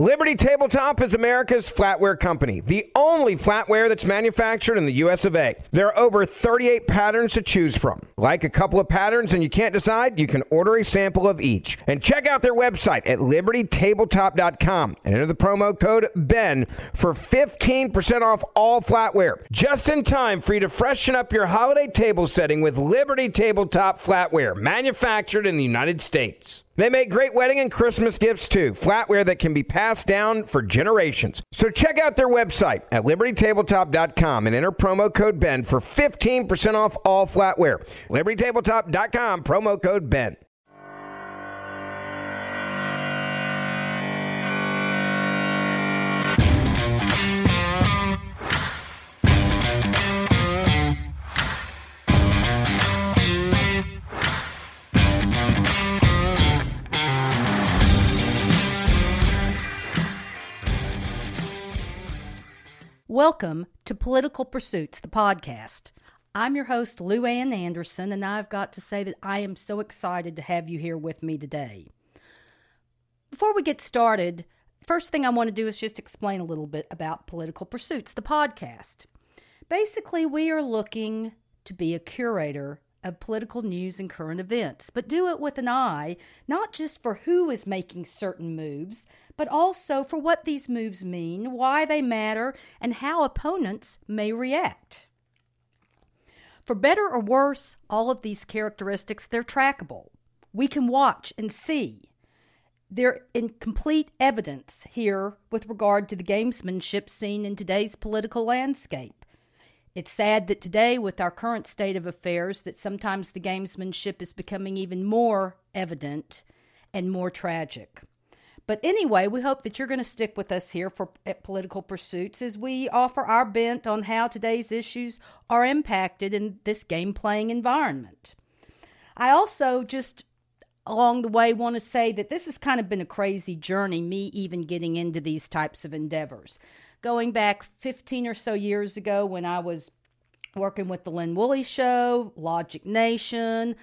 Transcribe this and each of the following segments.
Liberty Tabletop is America's flatware company, the only flatware that's manufactured in the US of A. There are over 38 patterns to choose from. Like a couple of patterns and you can't decide, you can order a sample of each. And check out their website at libertytabletop.com and enter the promo code BEN for 15% off all flatware. Just in time for you to freshen up your holiday table setting with Liberty Tabletop flatware, manufactured in the United States. They make great wedding and Christmas gifts too, flatware that can be passed down for generations. So check out their website at libertytabletop.com and enter promo code BEN for 15% off all flatware. libertytabletop.com, promo code BEN. Welcome to Political Pursuits, the podcast. I'm your host, Lou Ann Anderson, and I've got to say that I am so excited to have you here with me today. Before we get started, first thing I want to do is just explain a little bit about Political Pursuits, the podcast. Basically, we are looking to be a curator of political news and current events, but do it with an eye not just for who is making certain moves, but also for what these moves mean, why they matter, and how opponents may react. For better or worse, all of these characteristics they're trackable. We can watch and see. They're in complete evidence here with regard to the gamesmanship seen in today's political landscape. It's sad that today, with our current state of affairs, that sometimes the gamesmanship is becoming even more evident and more tragic. But anyway, we hope that you're going to stick with us here for political pursuits as we offer our bent on how today's issues are impacted in this game playing environment. I also just along the way want to say that this has kind of been a crazy journey, me even getting into these types of endeavors going back 15 or so years ago when I was working with the Lynn Woolley Show, Logic Nation.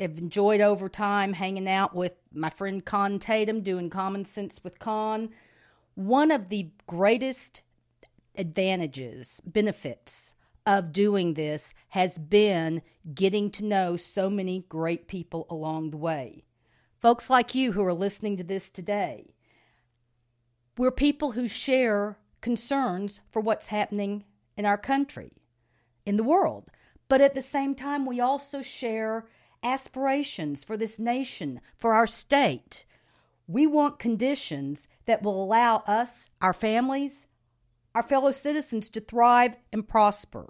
I've enjoyed over time hanging out with my friend Con Tatum, doing Common Sense with Con. One of the greatest advantages, benefits of doing this has been getting to know so many great people along the way. Folks like you who are listening to this today. We're people who share concerns for what's happening in our country, in the world. But at the same time, we also share aspirations for this nation, for our state. We want conditions that will allow us, our families, our fellow citizens to thrive and prosper.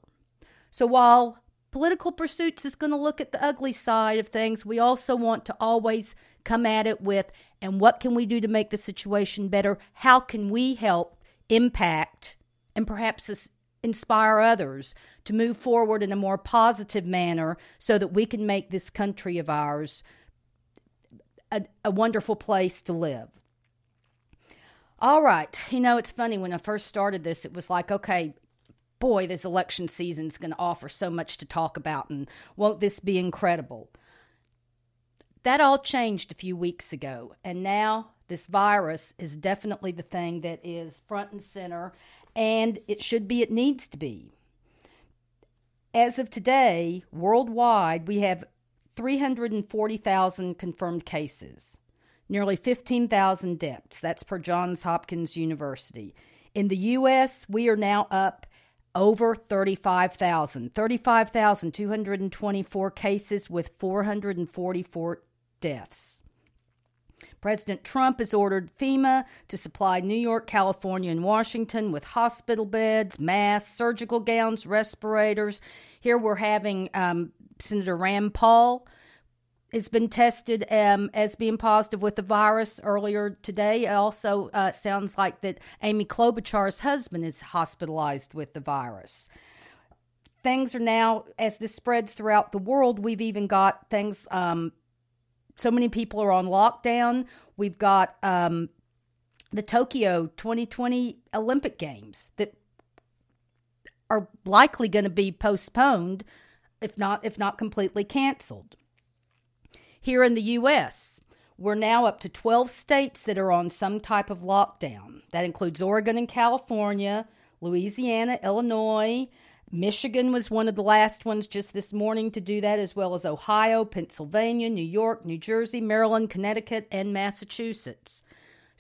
So while political pursuits is going to look at the ugly side of things, we also want to always come at it with and what can we do to make the situation better? How can we help impact and perhaps inspire others to move forward in a more positive manner so that we can make this country of ours a, a wonderful place to live. All right. You know, it's funny when I first started this, it was like, okay, boy, this election season is going to offer so much to talk about, and won't this be incredible? That all changed a few weeks ago, and now this virus is definitely the thing that is front and center, and it should be, it needs to be. As of today, worldwide, we have 340,000 confirmed cases, nearly 15,000 deaths. That's per Johns Hopkins University. In the U.S., we are now up over 35,000, 35,224 cases with 444 deaths. President Trump has ordered FEMA to supply New York, California, and Washington with hospital beds, masks, surgical gowns, respirators. Here we're having um, Senator Rand Paul has been tested um, as being positive with the virus earlier today. It also uh, sounds like that Amy Klobuchar's husband is hospitalized with the virus. Things are now, as this spreads throughout the world, we've even got things um, so many people are on lockdown. We've got um, the Tokyo 2020 Olympic Games that are likely going to be postponed, if not if not completely canceled. Here in the U.S., we're now up to 12 states that are on some type of lockdown. That includes Oregon and California, Louisiana, Illinois, Michigan was one of the last ones just this morning to do that, as well as Ohio, Pennsylvania, New York, New Jersey, Maryland, Connecticut, and Massachusetts.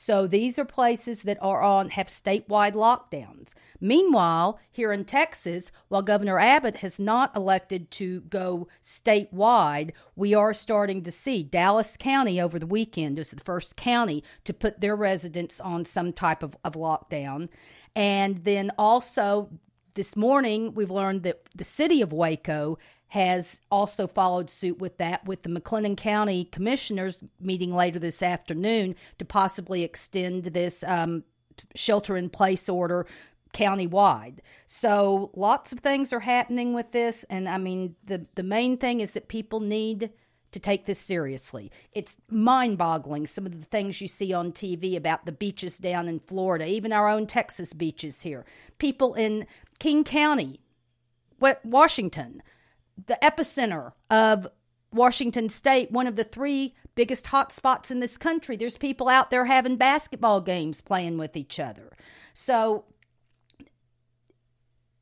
So these are places that are on have statewide lockdowns. Meanwhile, here in Texas, while Governor Abbott has not elected to go statewide, we are starting to see Dallas County over the weekend is the first county to put their residents on some type of, of lockdown. And then also this morning, we've learned that the city of Waco has also followed suit with that, with the McLennan County commissioners meeting later this afternoon to possibly extend this um, shelter in place order countywide. So lots of things are happening with this, and I mean the the main thing is that people need to take this seriously. It's mind boggling some of the things you see on TV about the beaches down in Florida, even our own Texas beaches here. People in King County, Washington, the epicenter of Washington State, one of the three biggest hot spots in this country. There's people out there having basketball games playing with each other. So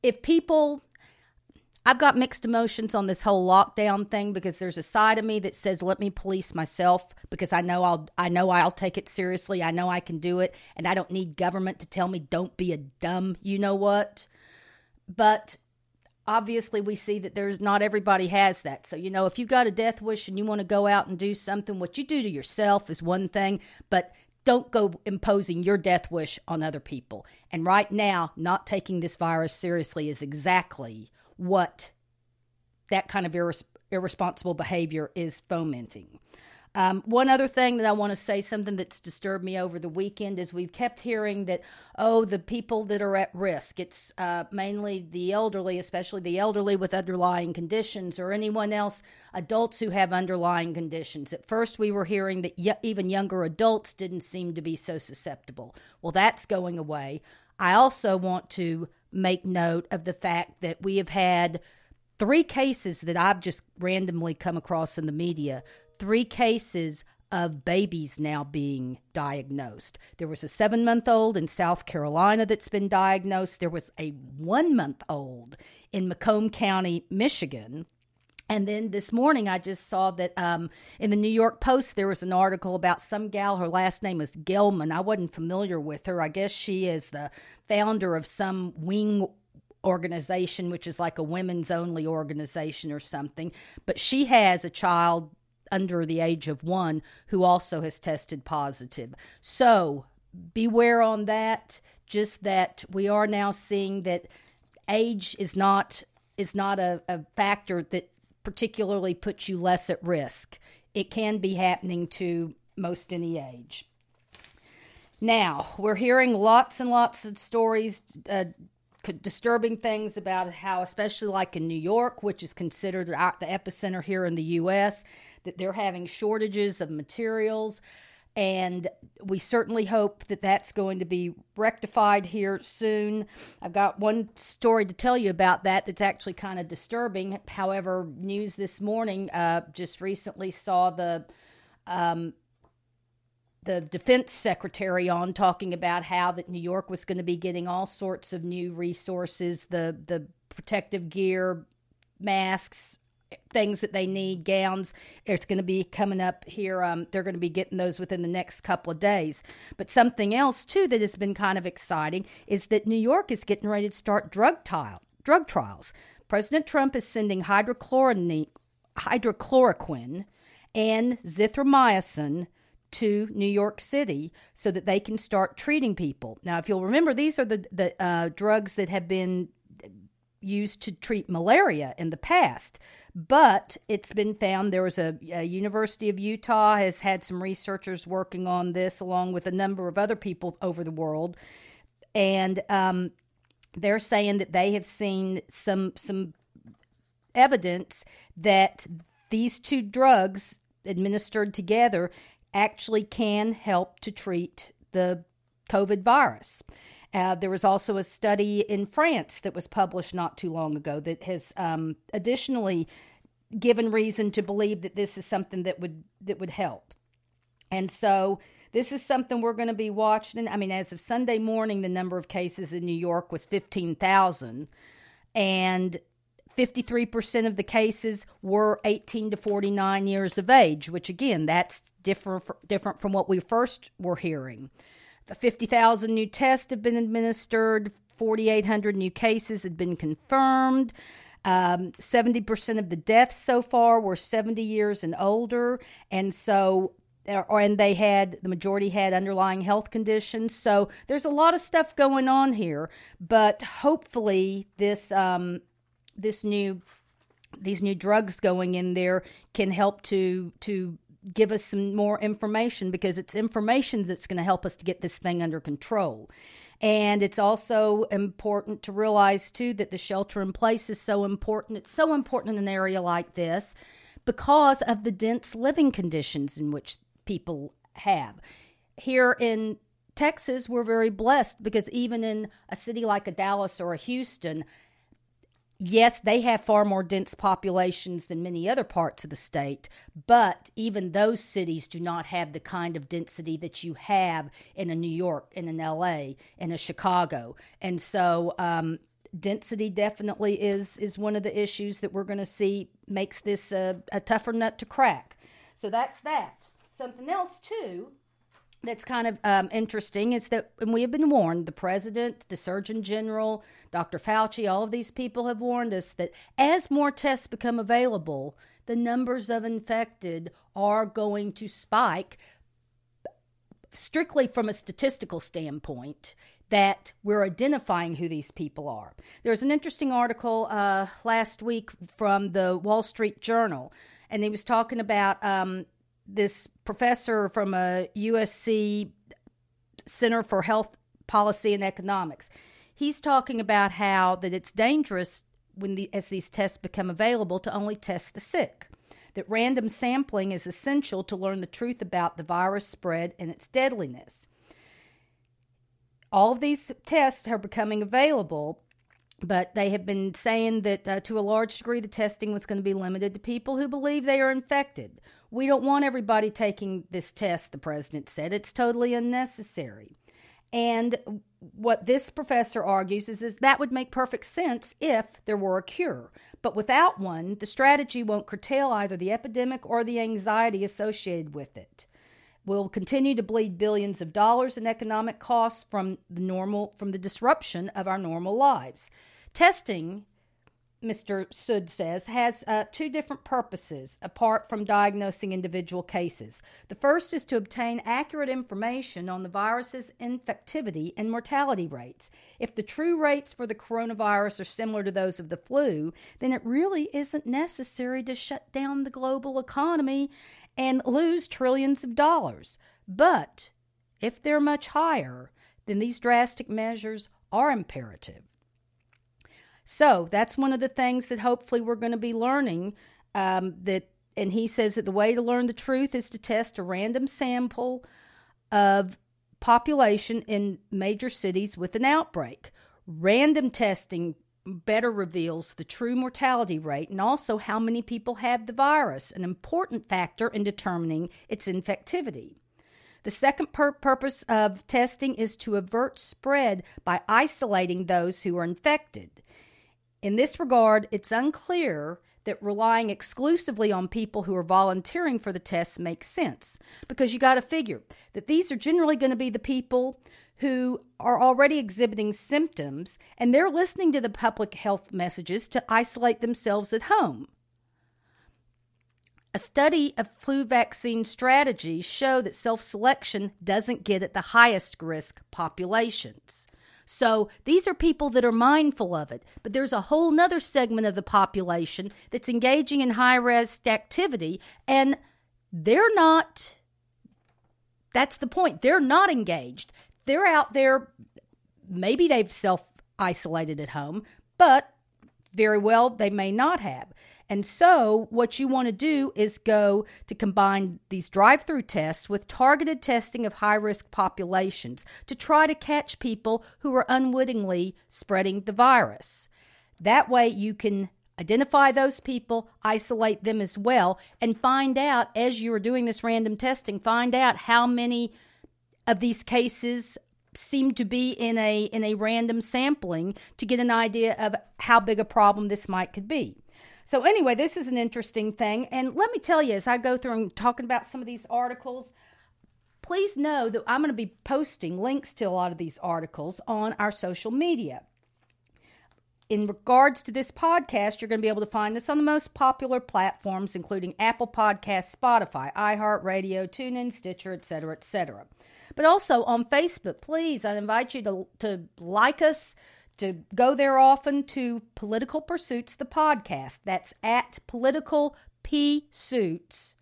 if people I've got mixed emotions on this whole lockdown thing because there's a side of me that says let me police myself because I know I'll I know I'll take it seriously. I know I can do it and I don't need government to tell me don't be a dumb, you know what? But obviously we see that there's not everybody has that. So, you know, if you got a death wish and you want to go out and do something, what you do to yourself is one thing, but don't go imposing your death wish on other people. And right now, not taking this virus seriously is exactly what that kind of irres- irresponsible behavior is fomenting. Um, one other thing that I want to say, something that's disturbed me over the weekend, is we've kept hearing that, oh, the people that are at risk, it's uh, mainly the elderly, especially the elderly with underlying conditions, or anyone else, adults who have underlying conditions. At first, we were hearing that y- even younger adults didn't seem to be so susceptible. Well, that's going away. I also want to make note of the fact that we have had three cases that I've just randomly come across in the media, three cases of babies now being diagnosed. There was a seven month old in South Carolina that's been diagnosed. There was a one month old in Macomb County, Michigan. And then this morning, I just saw that um, in the New York Post, there was an article about some gal. Her last name is Gelman. I wasn't familiar with her. I guess she is the founder of some wing organization, which is like a women's only organization or something. But she has a child under the age of one who also has tested positive. So beware on that. Just that we are now seeing that age is not is not a, a factor that particularly puts you less at risk. It can be happening to most any age. Now, we're hearing lots and lots of stories, uh, disturbing things about how, especially like in New York, which is considered the epicenter here in the U.S., that they're having shortages of materials. And we certainly hope that that's going to be rectified here soon. I've got one story to tell you about that that's actually kind of disturbing. However, news this morning uh, just recently saw the um, the defense secretary on talking about how that New York was going to be getting all sorts of new resources, the the protective gear, masks, things that they need, gowns. It's going to be coming up here. Um, they're going to be getting those within the next couple of days. But something else, too, that has been kind of exciting is that New York is getting ready to start drug, tile, drug trials. President Trump is sending hydrochloroquine and azithromycin to New York City so that they can start treating people. Now, if you'll remember, these are the, the uh, drugs that have been used to treat malaria in the past. But it's been found there was a, a, University of Utah has had some researchers working on this along with a number of other people over the world, and um, they're saying that they have seen some some evidence that these two drugs administered together actually can help to treat the COVID virus. Uh, there was also a study in France that was published not too long ago that has um, additionally given reason to believe that this is something that would that would help. And so this is something we're going to be watching. I mean, as of Sunday morning, the number of cases in New York was 15,000. And 53% of the cases were 18 to 49 years of age, which again, that's different, different from what we first were hearing. 50,000 new tests have been administered, 4,800 new cases had been confirmed. Um, 70% of the deaths so far were 70 years and older. And so, or, and they had, the majority had underlying health conditions. So there's a lot of stuff going on here. But hopefully, this, um, this new, these new drugs going in there can help to, to, give us some more information because it's information that's going to help us to get this thing under control. And it's also important to realize, too, that the shelter in place is so important. It's so important in an area like this because of the dense living conditions in which people have. Here in Texas, we're very blessed because even in a city like a Dallas or a Houston, yes, they have far more dense populations than many other parts of the state, but even those cities do not have the kind of density that you have in a New York, in an LA, in a Chicago. And so, um, density definitely is is one of the issues that we're going to see makes this a, a tougher nut to crack. So that's that. Something else too that's kind of um, interesting is that, and we have been warned, the president, the surgeon general, Dr. Fauci, all of these people have warned us that as more tests become available, the numbers of infected are going to spike strictly from a statistical standpoint that we're identifying who these people are. There's an interesting article uh, last week from the Wall Street Journal, and he was talking about um, this professor from a USC Center for Health Policy and Economics. He's talking about how that it's dangerous when the, as these tests become available to only test the sick. That random sampling is essential to learn the truth about the virus spread and its deadliness. All of these tests are becoming available, but they have been saying that uh, to a large degree the testing was going to be limited to people who believe they are infected we don't want everybody taking this test, the president said. It's totally unnecessary. And what this professor argues is, that that would make perfect sense if there were a cure. But without one, the strategy won't curtail either the epidemic or the anxiety associated with it. We'll continue to bleed billions of dollars in economic costs from the normal from the disruption of our normal lives. Testing Mr. Sood says, has uh, two different purposes apart from diagnosing individual cases. The first is to obtain accurate information on the virus's infectivity and mortality rates. If the true rates for the coronavirus are similar to those of the flu, then it really isn't necessary to shut down the global economy and lose trillions of dollars. But if they're much higher, then these drastic measures are imperative. So that's one of the things that hopefully we're going to be learning. Um, that and he says that the way to learn the truth is to test a random sample of population in major cities with an outbreak. Random testing better reveals the true mortality rate and also how many people have the virus, an important factor in determining its infectivity. The second pur- purpose of testing is to avert spread by isolating those who are infected. In this regard, it's unclear that relying exclusively on people who are volunteering for the tests makes sense because you got to figure that these are generally going to be the people who are already exhibiting symptoms and they're listening to the public health messages to isolate themselves at home. A study of flu vaccine strategies show that self-selection doesn't get at the highest risk populations. So these are people that are mindful of it. But there's a whole nother segment of the population that's engaging in high risk activity and they're not that's the point. They're not engaged. They're out there maybe they've self isolated at home, but very well they may not have. And so, what you want to do is go to combine these drive through tests with targeted testing of high risk populations to try to catch people who are unwittingly spreading the virus. That way, you can identify those people, isolate them as well, and find out as you are doing this random testing, find out how many of these cases seem to be in a in a random sampling to get an idea of how big a problem this might could be. So anyway, this is an interesting thing and let me tell you as I go through and talking about some of these articles, please know that I'm going to be posting links to a lot of these articles on our social media in regards to this podcast, you're going to be able to find us on the most popular platforms, including Apple Podcasts, Spotify, iHeartRadio, TuneIn, Stitcher, etc., etc. But also on Facebook, please, I invite you to, to like us, to go there often to Political Pursuits, the podcast. That's at Political P Suits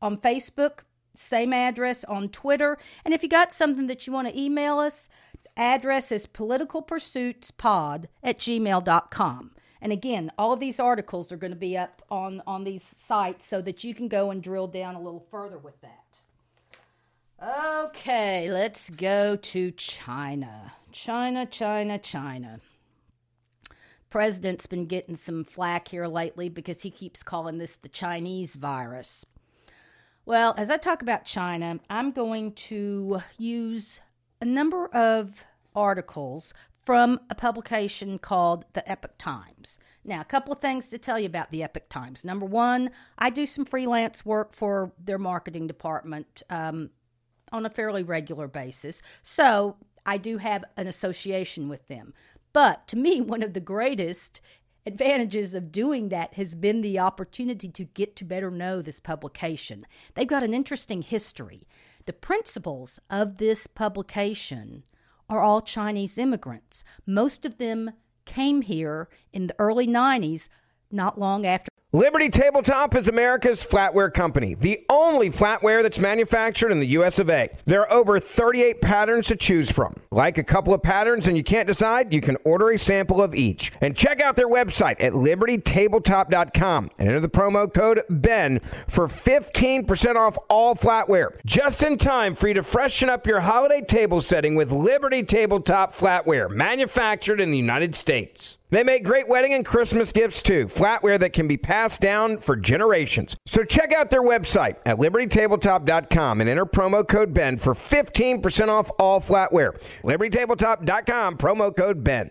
on Facebook, same address on Twitter. And if you got something that you want to email us, address is politicalpursuitspod at gmail.com. And again, all of these articles are going to be up on, on these sites so that you can go and drill down a little further with that. Okay, let's go to China. China, China, China. President's been getting some flack here lately because he keeps calling this the Chinese virus. Well, as I talk about China, I'm going to use a number of articles from a publication called the Epoch Times. Now, a couple of things to tell you about the Epoch Times. Number one, I do some freelance work for their marketing department um, on a fairly regular basis. So I do have an association with them. But to me, one of the greatest advantages of doing that has been the opportunity to get to better know this publication. They've got an interesting history. The principals of this publication are all Chinese immigrants. Most of them came here in the early 90s, not long after Liberty Tabletop is America's flatware company, the only flatware that's manufactured in the US of A. There are over 38 patterns to choose from. Like a couple of patterns and you can't decide, you can order a sample of each. And check out their website at libertytabletop.com and enter the promo code BEN for 15% off all flatware. Just in time for you to freshen up your holiday table setting with Liberty Tabletop flatware, manufactured in the United States. They make great wedding and Christmas gifts too, flatware that can be passed down for generations. So check out their website at libertytabletop.com and enter promo code BEN for 15% off all flatware. libertytabletop.com, promo code BEN.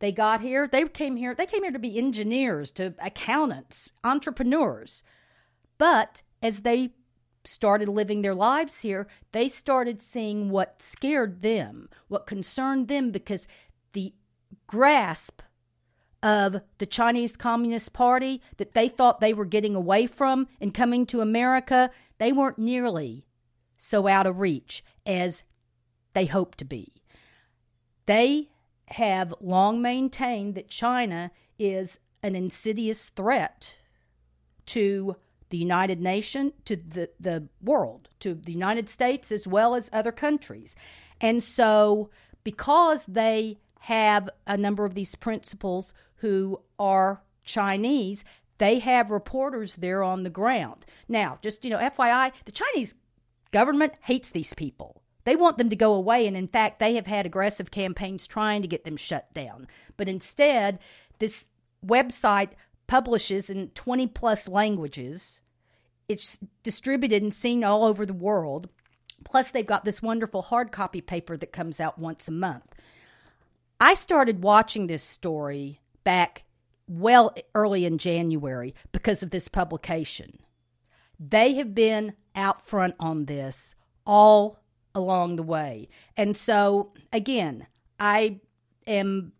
They got here, they came here, they came here to be engineers, to accountants, entrepreneurs. But as they started living their lives here, they started seeing what scared them, what concerned them, because the grasp of the Chinese Communist Party that they thought they were getting away from and coming to America, they weren't nearly so out of reach as they hoped to be. They have long maintained that China is an insidious threat to the United Nations, to the, the world, to the United States as well as other countries. And so, because they have a number of these principals who are Chinese, they have reporters there on the ground. Now, just, you know, FYI, the Chinese government hates these people. They want them to go away, and in fact, they have had aggressive campaigns trying to get them shut down. But instead, this website publishes in 20 plus languages. It's distributed and seen all over the world. Plus, they've got this wonderful hard copy paper that comes out once a month. I started watching this story back well early in January because of this publication. They have been out front on this all along the way. And so, again, I am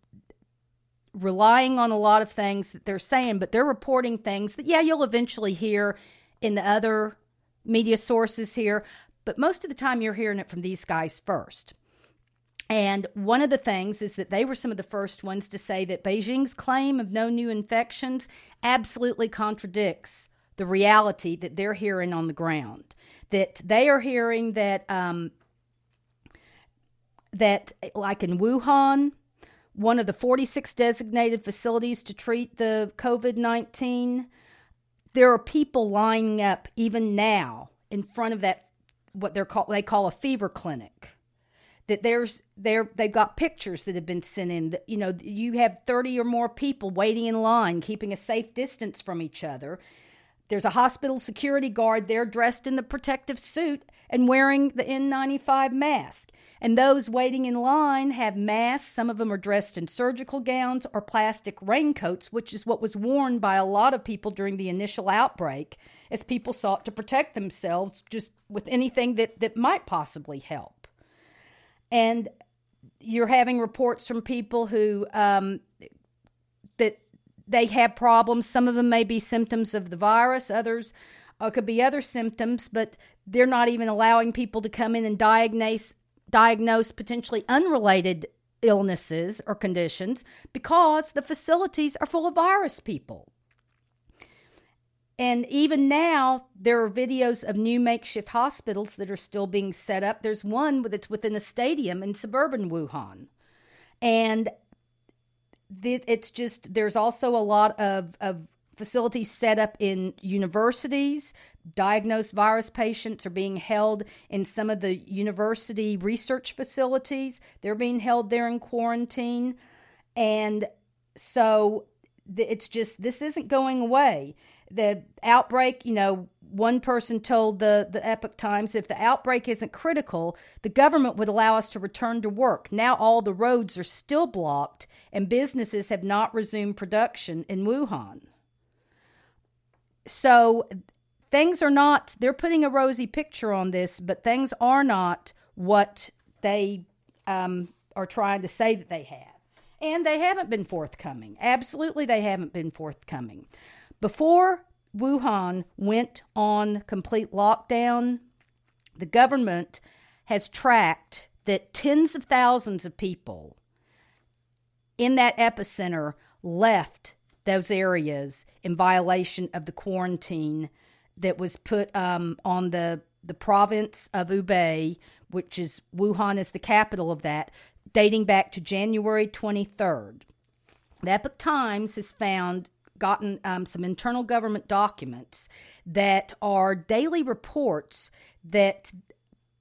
relying on a lot of things that they're saying, but they're reporting things that, yeah, you'll eventually hear in the other media sources here, but most of the time you're hearing it from these guys first. And one of the things is that they were some of the first ones to say that Beijing's claim of no new infections absolutely contradicts the reality that they're hearing on the ground. That they are hearing that um, that like in Wuhan, one of the 46 designated facilities to treat the COVID 19, there are people lining up even now in front of that what they're called they call a fever clinic. That there's there they've got pictures that have been sent in. That, you know you have 30 or more people waiting in line keeping a safe distance from each other. There's a hospital security guard there dressed in the protective suit and wearing the N95 mask and those waiting in line have masks some of them are dressed in surgical gowns or plastic raincoats which is what was worn by a lot of people during the initial outbreak as people sought to protect themselves just with anything that that might possibly help and you're having reports from people who um, that they have problems. Some of them may be symptoms of the virus. Others uh, could be other symptoms, but they're not even allowing people to come in and diagnose diagnose potentially unrelated illnesses or conditions because the facilities are full of virus people. And even now, there are videos of new makeshift hospitals that are still being set up. There's one that's within a stadium in suburban Wuhan. And it's just, there's also a lot of, of facilities set up in universities. Diagnosed virus patients are being held in some of the university research facilities. They're being held there in quarantine. And so it's just, this isn't going away the outbreak, you know, one person told the, the Epoch Times if the outbreak isn't critical, the government would allow us to return to work. Now all the roads are still blocked and businesses have not resumed production in Wuhan. So things are not, they're putting a rosy picture on this, but things are not what they um, are trying to say that they have. And they haven't been forthcoming. Absolutely, they haven't been forthcoming. Before Wuhan went on complete lockdown, the government has tracked that tens of thousands of people in that epicenter left those areas in violation of the quarantine that was put um, on the the province of Hubei, which is Wuhan is the capital of that, dating back to January 23rd. The Epoch Times has found gotten um, some internal government documents that are daily reports that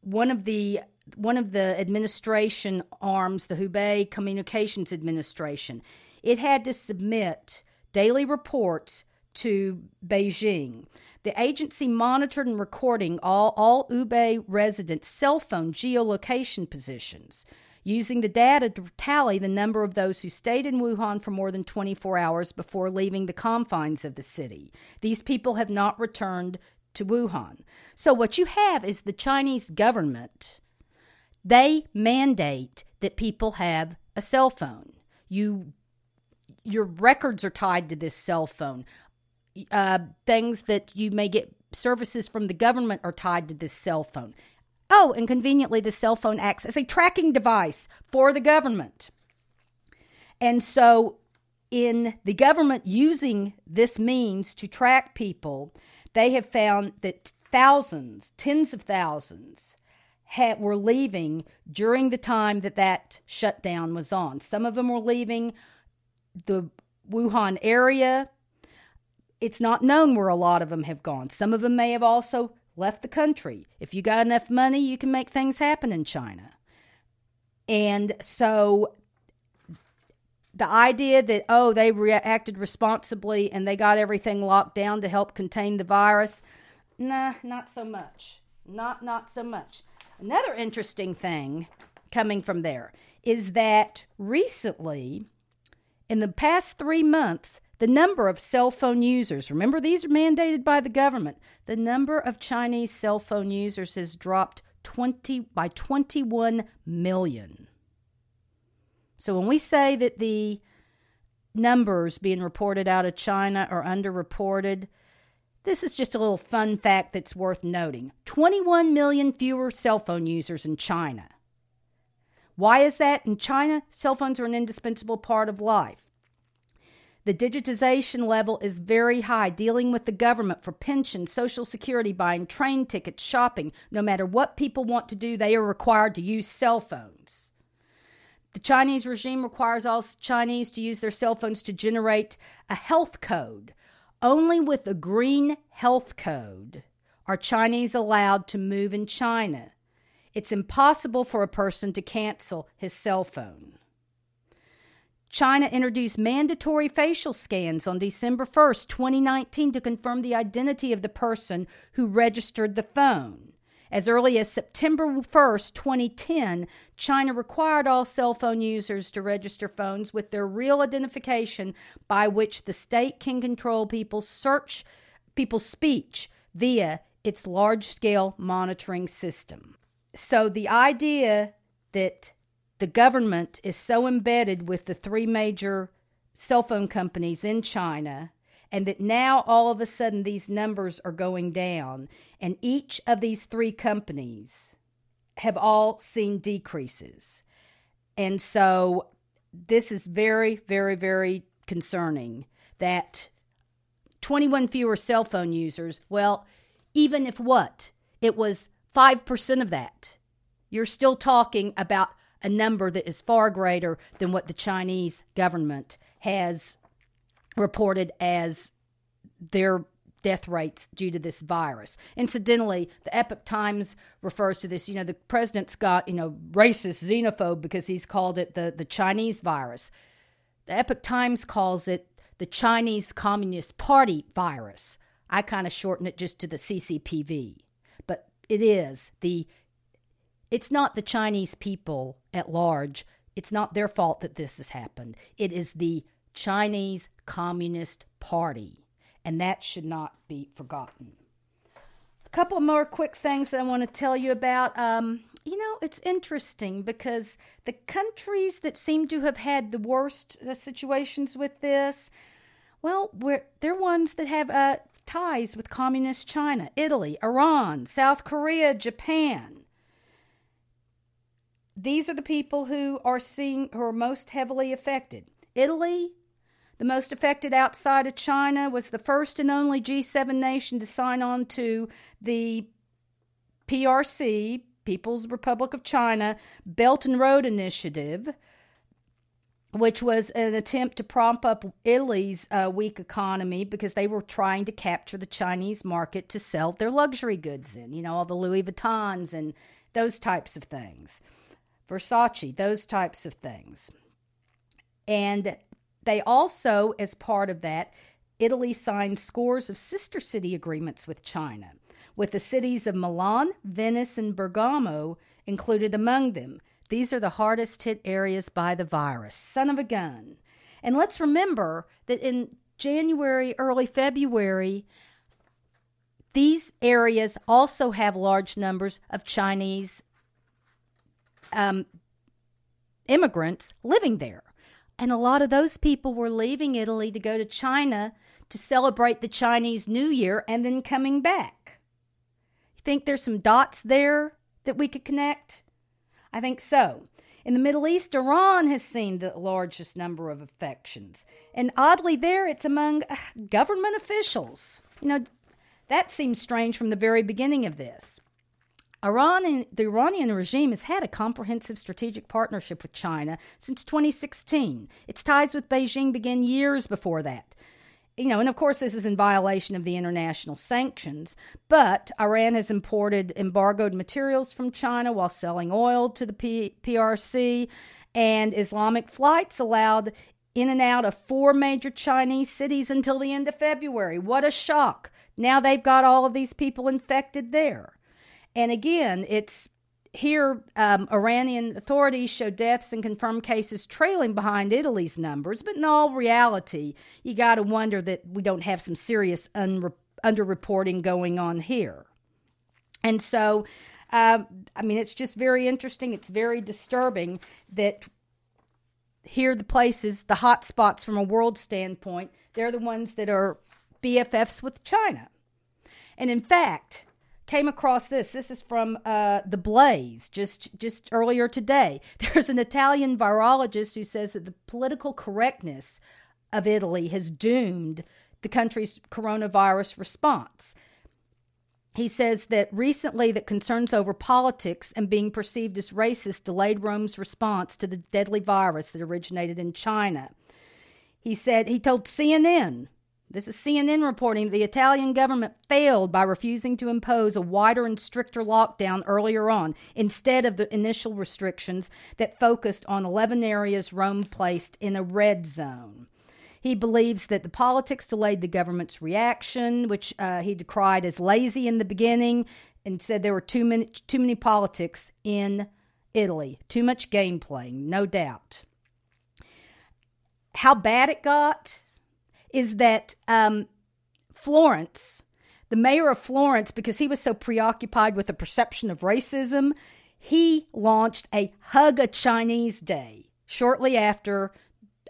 one of the one of the administration arms, the Hubei Communications Administration, it had to submit daily reports to Beijing. The agency monitored and recording all, all Hubei residents' cell phone geolocation positions using the data to tally the number of those who stayed in Wuhan for more than 24 hours before leaving the confines of the city. These people have not returned to Wuhan. So, what you have is the Chinese government, they mandate that people have a cell phone. You your records are tied to this cell phone. Uh, things that you may get services from the government are tied to this cell phone. Oh, and conveniently, the cell phone acts as a tracking device for the government. And so, in the government using this means to track people, they have found that thousands, tens of thousands, had, were leaving during the time that that shutdown was on. Some of them were leaving the Wuhan area. It's not known where a lot of them have gone. Some of them may have also left the country. If you got enough money, you can make things happen in China. And so the idea that, oh, they reacted responsibly and they got everything locked down to help contain the virus, nah, not so much. Not, not so much. Another interesting thing coming from there is that recently, in the past three months, the number of cell phone users, remember these are mandated by the government, the number of Chinese cell phone users has dropped 20 by 21 million. So when we say that the numbers being reported out of China are underreported, this is just a little fun fact that's worth noting. 21 million fewer cell phone users in China. Why is that? In China, cell phones are an indispensable part of life. The digitization level is very high, dealing with the government for pensions, social security, buying train tickets, shopping. No matter what people want to do, they are required to use cell phones. The Chinese regime requires all Chinese to use their cell phones to generate a health code. Only with a green health code are Chinese allowed to move in China. It's impossible for a person to cancel his cell phone. China introduced mandatory facial scans on December 1st, 2019, to confirm the identity of the person who registered the phone. As early as September 1st, 2010, China required all cell phone users to register phones with their real identification by which the state can control people's search people's speech via its large-scale monitoring system. So the idea that the government is so embedded with the three major cell phone companies in China, and that now all of a sudden these numbers are going down, and each of these three companies have all seen decreases. And so this is very, very, very concerning that 21 fewer cell phone users, well, even if what? It was 5% of that. You're still talking about a number that is far greater than what the Chinese government has reported as their death rates due to this virus. Incidentally, the Epoch Times refers to this, you know, the president's got, you know, racist, xenophobe because he's called it the, the Chinese virus. The Epoch Times calls it the Chinese Communist Party virus. I kind of shorten it just to the CCPV. It is the it's not the Chinese people at large. It's not their fault that this has happened. It is the Chinese Communist Party, and that should not be forgotten. A couple more quick things that I want to tell you about. Um, you know, it's interesting because the countries that seem to have had the worst uh, situations with this, well, they're ones that have uh, ties with communist China, Italy, Iran, South Korea, Japan these are the people who are seeing who are most heavily affected. Italy, the most affected outside of China, was the first and only G7 nation to sign on to the PRC, People's Republic of China, Belt and Road Initiative, which was an attempt to prop up Italy's uh, weak economy because they were trying to capture the Chinese market to sell their luxury goods in, you know, all the Louis Vuittons and those types of things. Versace, those types of things. And they also, as part of that, Italy signed scores of sister city agreements with China, with the cities of Milan, Venice, and Bergamo included among them. These are the hardest hit areas by the virus. Son of a gun. And let's remember that in January, early February, these areas also have large numbers of Chinese um, immigrants living there. And a lot of those people were leaving Italy to go to China to celebrate the Chinese New Year and then coming back. You think there's some dots there that we could connect? I think so. In the Middle East, Iran has seen the largest number of infections. And oddly, there it's among uh, government officials. You know, that seems strange from the very beginning of this. Iran and the Iranian regime has had a comprehensive strategic partnership with China since 2016. Its ties with Beijing began years before that. You know, and of course, this is in violation of the international sanctions. But Iran has imported embargoed materials from China while selling oil to the P- PRC, and Islamic flights allowed in and out of four major Chinese cities until the end of February. What a shock! Now they've got all of these people infected there. And again, it's here um, Iranian authorities show deaths and confirmed cases trailing behind Italy's numbers, but in all reality, you got to wonder that we don't have some serious unre- underreporting going on here. And so, uh, I mean, it's just very interesting. It's very disturbing that here the places, the hot spots from a world standpoint, they're the ones that are BFFs with China. And in fact, came across this. This is from uh, the Blaze just just earlier today. There's an Italian virologist who says that the political correctness of Italy has doomed the country's coronavirus response. He says that recently that concerns over politics and being perceived as racist delayed Rome's response to the deadly virus that originated in China. He said he told CNN this is CNN reporting the Italian government failed by refusing to impose a wider and stricter lockdown earlier on, instead of the initial restrictions that focused on 11 areas Rome placed in a red zone. He believes that the politics delayed the government's reaction, which uh, he decried as lazy in the beginning, and said there were too many, too many politics in Italy, too much game playing, no doubt. How bad it got is that um, Florence, the mayor of Florence, because he was so preoccupied with the perception of racism, he launched a Hug a Chinese Day shortly after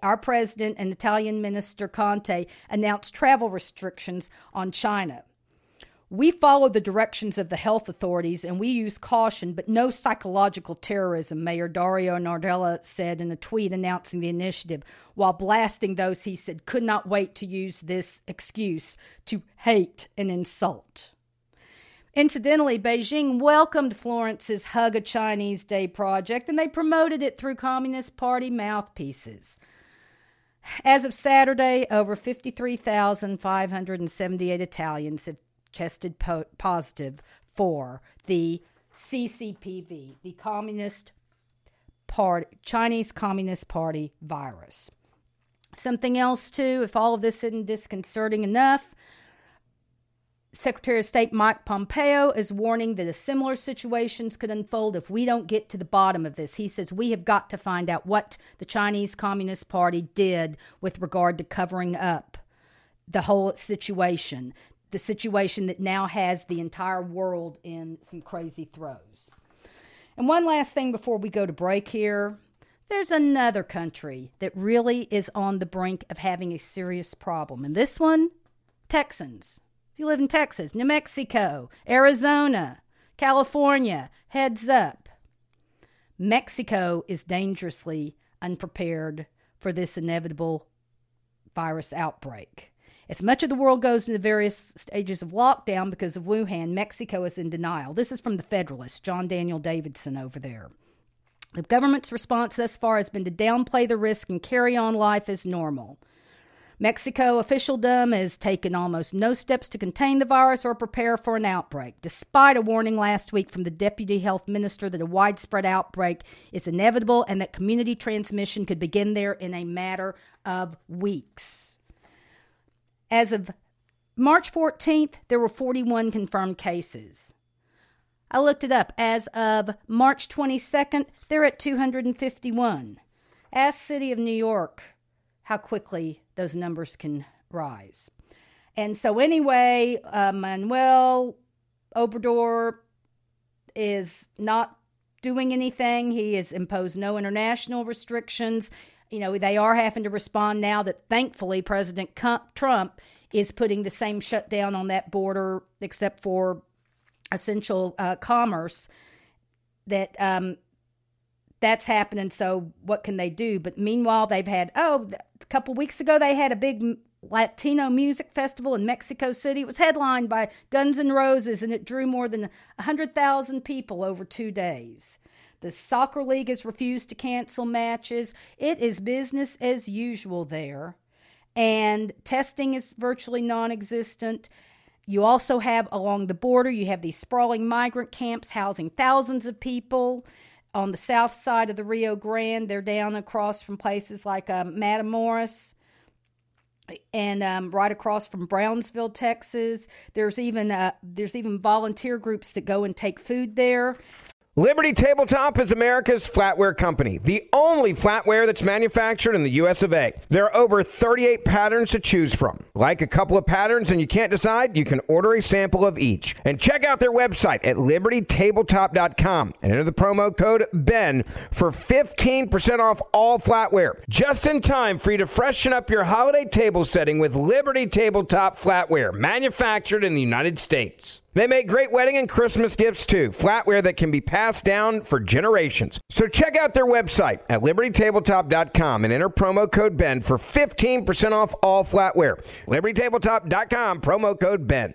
our president and Italian Minister Conte announced travel restrictions on China. We follow the directions of the health authorities and we use caution, but no psychological terrorism, Mayor Dario Nardella said in a tweet announcing the initiative, while blasting those he said could not wait to use this excuse to hate and insult. Incidentally, Beijing welcomed Florence's Hug a Chinese Day project and they promoted it through Communist Party mouthpieces. As of Saturday, over 53,578 Italians have tested po- positive for the CCPV, the Communist Party, Chinese Communist Party virus. Something else, too, if all of this isn't disconcerting enough, Secretary of State Mike Pompeo is warning that a similar situations could unfold if we don't get to the bottom of this. He says we have got to find out what the Chinese Communist Party did with regard to covering up the whole situation the situation that now has the entire world in some crazy throes. And one last thing before we go to break here there's another country that really is on the brink of having a serious problem. And this one, Texans. If you live in Texas, New Mexico, Arizona, California, heads up. Mexico is dangerously unprepared for this inevitable virus outbreak. As much of the world goes into various stages of lockdown because of Wuhan, Mexico is in denial. This is from the Federalist, John Daniel Davidson over there. The government's response thus far has been to downplay the risk and carry on life as normal. Mexico officialdom has taken almost no steps to contain the virus or prepare for an outbreak, despite a warning last week from the deputy health minister that a widespread outbreak is inevitable and that community transmission could begin there in a matter of weeks. As of March 14th, there were 41 confirmed cases. I looked it up. As of March 22nd, they're at 251. Ask City of New York how quickly those numbers can rise. And so, anyway, uh, Manuel Obrador is not doing anything. He has imposed no international restrictions you know, they are having to respond now that thankfully President Trump is putting the same shutdown on that border, except for essential uh, commerce. That um, that's happening. So what can they do? But meanwhile, they've had oh, a couple weeks ago they had a big Latino music festival in Mexico City. It was headlined by Guns N' Roses, and it drew more than hundred thousand people over two days. The soccer league has refused to cancel matches. It is business as usual there. And testing is virtually non existent. You also have along the border, you have these sprawling migrant camps housing thousands of people. On the south side of the Rio Grande, they're down across from places like um, Matamoros and um, right across from Brownsville, Texas. There's even uh, there's even volunteer groups that go and take food there. Liberty Tabletop is America's flatware company, the only flatware that's manufactured in the US of A. There are over 38 patterns to choose from. Like a couple of patterns and you can't decide, you can order a sample of each. And check out their website at libertytabletop.com and enter the promo code BEN for 15% off all flatware. Just in time for you to freshen up your holiday table setting with Liberty Tabletop flatware, manufactured in the United States. They make great wedding and Christmas gifts too, flatware that can be passed down for generations. So check out their website at libertytabletop.com and enter promo code BEN for 15% off all flatware. libertytabletop.com, promo code BEN.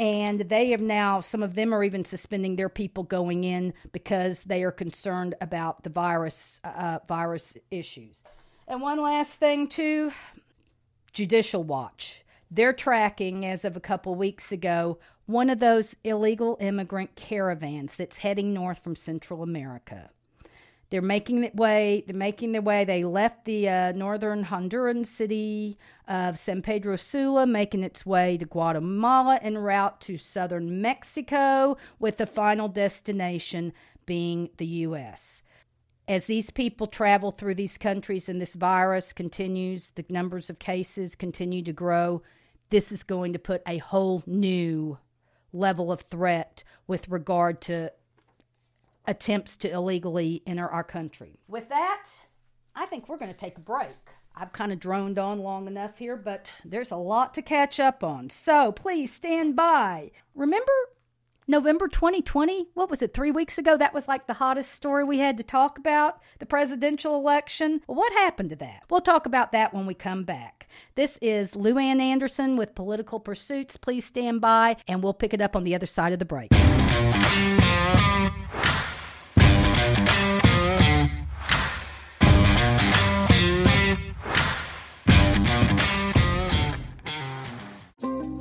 and they have now some of them are even suspending their people going in because they are concerned about the virus uh, virus issues. And one last thing too, Judicial Watch. They're tracking as of a couple weeks ago one of those illegal immigrant caravans that's heading north from Central America. They're making their way. They're making their way. They left the uh, northern Honduran city of San Pedro Sula, making its way to Guatemala en route to southern Mexico, with the final destination being the U.S. As these people travel through these countries and this virus continues, the numbers of cases continue to grow. This is going to put a whole new level of threat with regard to attempts to illegally enter our country. With that, I think we're going to take a break. I've kind of droned on long enough here, but there's a lot to catch up on. So please stand by. Remember November 2020? What was it, three weeks ago? That was like the hottest story we had to talk about the presidential election. Well, what happened to that? We'll talk about that when we come back. This is Lou Ann Anderson with Political Pursuits. Please stand by, and we'll pick it up on the other side of the break.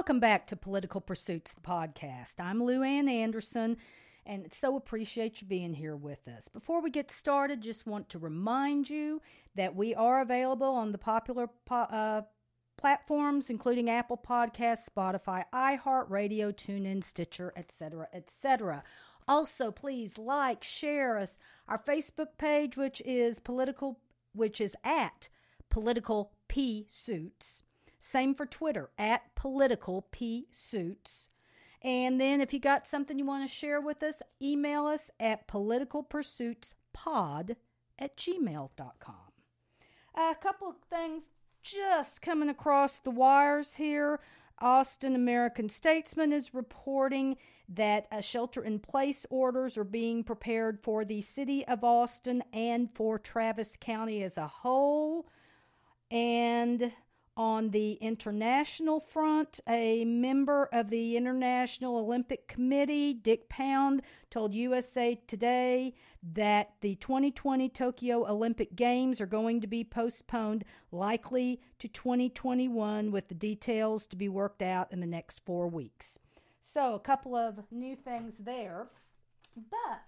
Welcome back to Political Pursuits, the podcast. I'm Lou Ann Anderson, and so appreciate you being here with us. Before we get started, just want to remind you that we are available on the popular po- uh, platforms, including Apple Podcasts, Spotify, iHeartRadio, TuneIn, Stitcher, etc., etc. Also, please like, share us our Facebook page, which is political, which is at Political P Suits same for Twitter at political p suits. And then if you got something you want to share with us, email us at politicalpursuitspod at gmail.com. A couple of things just coming across the wires here. Austin American Statesman is reporting that uh, shelter in place orders are being prepared for the city of Austin and for Travis County as a whole. And on the international front, a member of the International Olympic Committee, Dick Pound, told USA Today that the 2020 Tokyo Olympic Games are going to be postponed, likely to 2021, with the details to be worked out in the next four weeks. So, a couple of new things there. But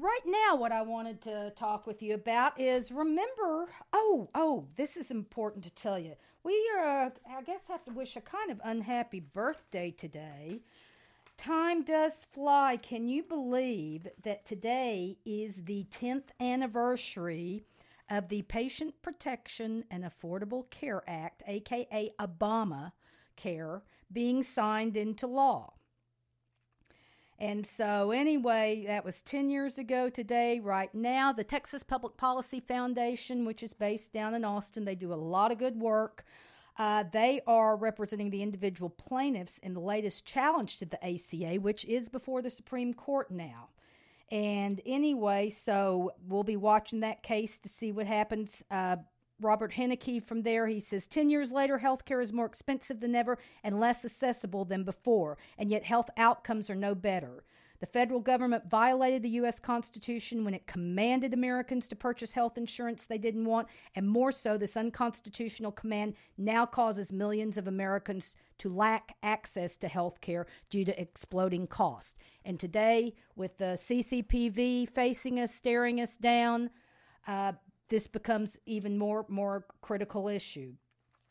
right now what i wanted to talk with you about is remember oh oh this is important to tell you. We are i guess have to wish a kind of unhappy birthday today. Time does fly. Can you believe that today is the 10th anniversary of the patient protection and affordable care act aka obama care being signed into law And so, anyway, that was 10 years ago today. Right now, the Texas Public Policy Foundation, which is based down in Austin, they do a lot of good work. Uh, they are representing the individual plaintiffs in the latest challenge to the ACA, which is before the Supreme Court now. And anyway, so we'll be watching that case to see what happens. Uh, Robert Henneke from there, he says 10 years later, healthcare is more expensive than ever and less accessible than before, and yet health outcomes are no better. The federal government violated the U.S. Constitution when it commanded Americans to purchase health insurance they didn't want, and more so, this unconstitutional command now causes millions of Americans to lack access to health care due to exploding costs. And today, with the CCPV facing us, staring us down, uh, this becomes even more more critical issue.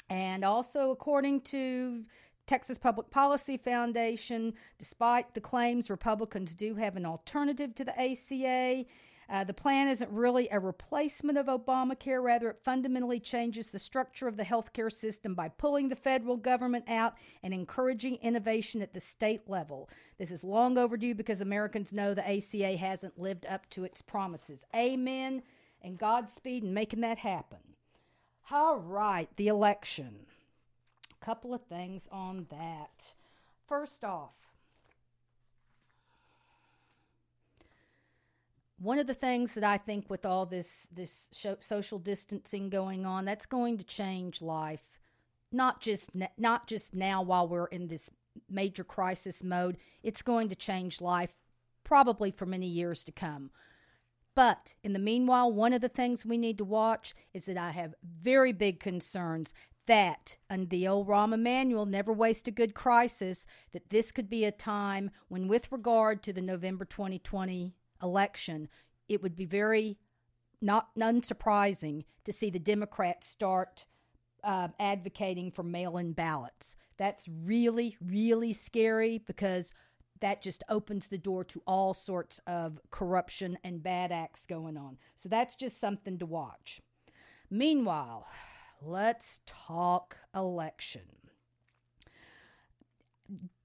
And also, according to Texas Public Policy Foundation, despite the claims Republicans do have an alternative to the ACA, uh, the plan isn't really a replacement of Obamacare. Rather, it fundamentally changes the structure of the healthcare system by pulling the federal government out and encouraging innovation at the state level. This is long overdue because Americans know the ACA hasn't lived up to its promises. Amen and Godspeed in making that happen. All right, the election. A couple of things on that. First off, one of the things that I think with all this this social distancing going on, that's going to change life. Not just not just now while we're in this major crisis mode. It's going to change life probably for many years to come. But in the meanwhile, one of the things we need to watch is that I have very big concerns that, and the old Rahm Emanuel, never waste a good crisis, that this could be a time when, with regard to the November 2020 election, it would be very not unsurprising to see the Democrats start uh, advocating for mail in ballots. That's really, really scary because that just opens the door to all sorts of corruption and bad acts going on. So that's just something to watch. Meanwhile, let's talk election.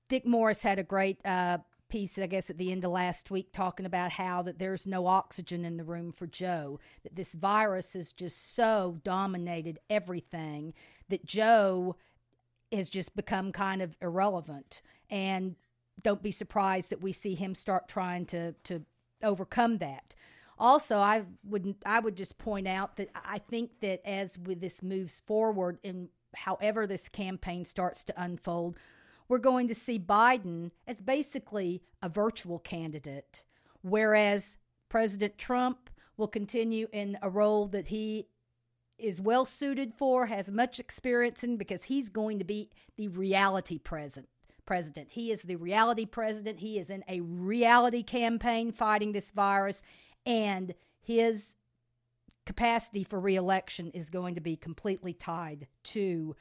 Dick Morris had a great uh, piece, I guess, at the end of last week, talking about how that there's no oxygen in the room for Joe. That this virus has just so dominated everything that Joe has just become kind of irrelevant. And don't be surprised that we see him start trying to to overcome that. Also, I would I would just point out that I think that as with this moves forward and however this campaign starts to unfold, we're going to see Biden as basically a virtual candidate, whereas President Trump will continue in a role that he is well suited for, has much experience in because he's going to be the reality present president. He is the reality president. He is in a reality campaign fighting this virus, and his capacity for reelection is going to be completely tied to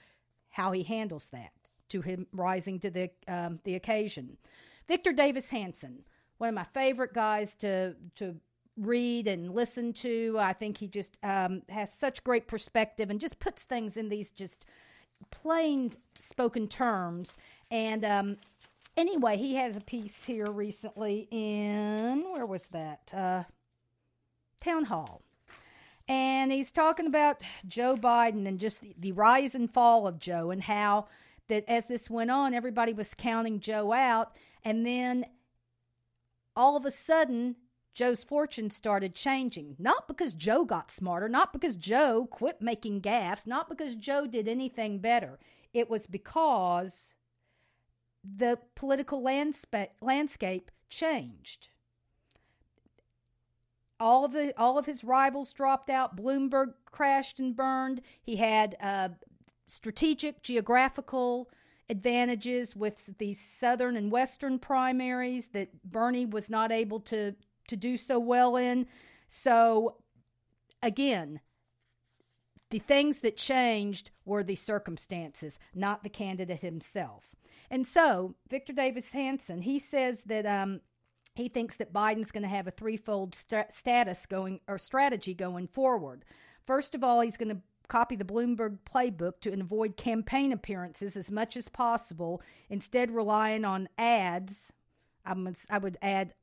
how he handles that, to him rising to the um, the occasion. Victor Davis Hanson, one of my favorite guys to to read and listen to. I think he just um, has such great perspective and just puts things in these just plain spoken terms. And um, anyway, he has a piece here recently in, where was that? Uh, Town Hall. And he's talking about Joe Biden and just the, the rise and fall of Joe and how that as this went on, everybody was counting Joe out. And then all of a sudden, Joe's fortune started changing. Not because Joe got smarter, not because Joe quit making gaffes, not because Joe did anything better. It was because the political landscape, landscape changed. All of the all of his rivals dropped out. Bloomberg crashed and burned. He had uh, strategic geographical advantages with the southern and western primaries that Bernie was not able to to do so well in. So, again, the things that changed were the circumstances, not the candidate himself. And so, Victor Davis Hanson, he says that um, he thinks that Biden's going to have a threefold st- status going or strategy going forward. First of all, he's going to copy the Bloomberg playbook to avoid campaign appearances as much as possible, instead relying on ads I I would add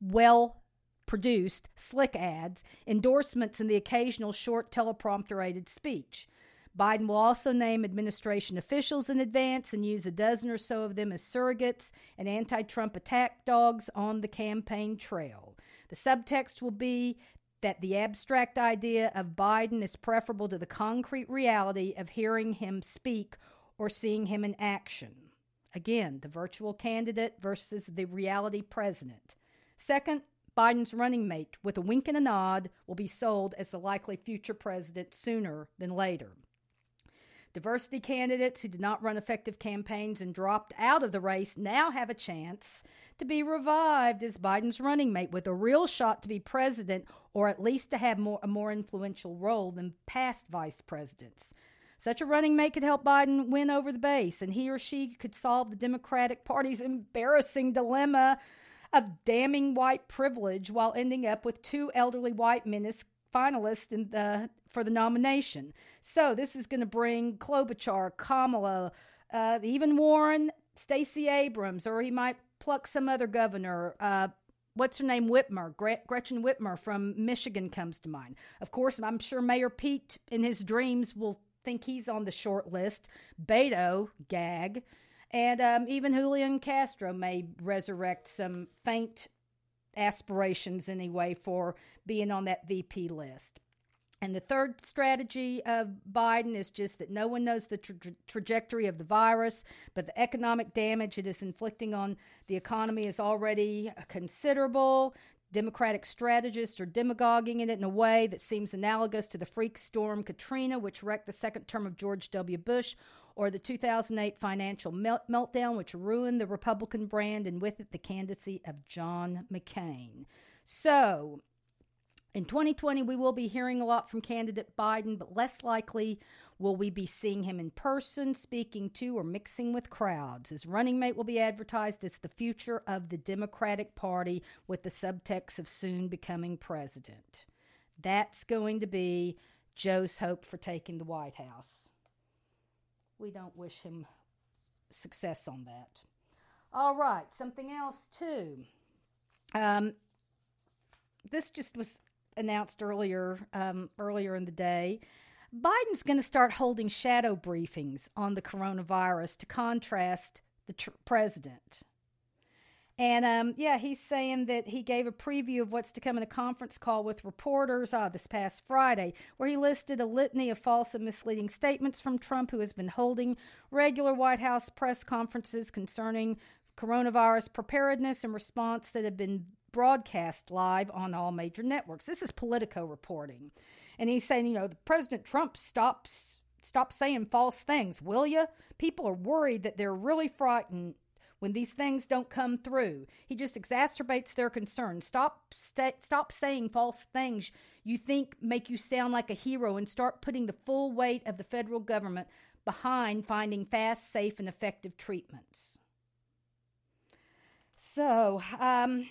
well produced, slick ads, endorsements, and the occasional short teleprompter aided speech. Biden will also name administration officials in advance and use a dozen or so of them as surrogates and anti Trump attack dogs on the campaign trail. The subtext will be that the abstract idea of Biden is preferable to the concrete reality of hearing him speak or seeing him in action. Again, the virtual candidate versus the reality president. Second, Biden's running mate, with a wink and a nod, will be sold as the likely future president sooner than later. Diversity candidates who did not run effective campaigns and dropped out of the race now have a chance to be revived as Biden's running mate with a real shot to be president or at least to have more, a more influential role than past vice presidents. Such a running mate could help Biden win over the base, and he or she could solve the Democratic Party's embarrassing dilemma of damning white privilege while ending up with two elderly white men as finalists in the, for the nomination. So this is going to bring Klobuchar, Kamala, uh, even Warren, Stacey Abrams, or he might pluck some other governor. Uh, what's her name? Whitmer, Gretchen Whitmer from Michigan comes to mind. Of course, I'm sure Mayor Pete in his dreams will think he's on the short list. Beto, gag. And um, even Julian Castro may resurrect some faint aspirations, anyway, for being on that VP list. And the third strategy of Biden is just that no one knows the tra- trajectory of the virus, but the economic damage it is inflicting on the economy is already considerable. Democratic strategists are demagoguing in it in a way that seems analogous to the freak storm Katrina, which wrecked the second term of George W. Bush, or the 2008 financial melt- meltdown, which ruined the Republican brand and with it the candidacy of John McCain. So, in 2020, we will be hearing a lot from candidate Biden, but less likely will we be seeing him in person, speaking to, or mixing with crowds. His running mate will be advertised as the future of the Democratic Party with the subtext of soon becoming president. That's going to be Joe's hope for taking the White House we don't wish him success on that. All right, something else too. Um, this just was announced earlier um, earlier in the day. Biden's going to start holding shadow briefings on the coronavirus to contrast the tr- president. And um, yeah, he's saying that he gave a preview of what's to come in a conference call with reporters uh, this past Friday, where he listed a litany of false and misleading statements from Trump, who has been holding regular White House press conferences concerning coronavirus preparedness and response that have been broadcast live on all major networks. This is Politico reporting. And he's saying, you know, the President Trump stops stop saying false things, will you? People are worried that they're really frightened when these things don't come through. He just exacerbates their concern. Stop st- stop saying false things you think make you sound like a hero and start putting the full weight of the federal government behind finding fast, safe, and effective treatments. So, um,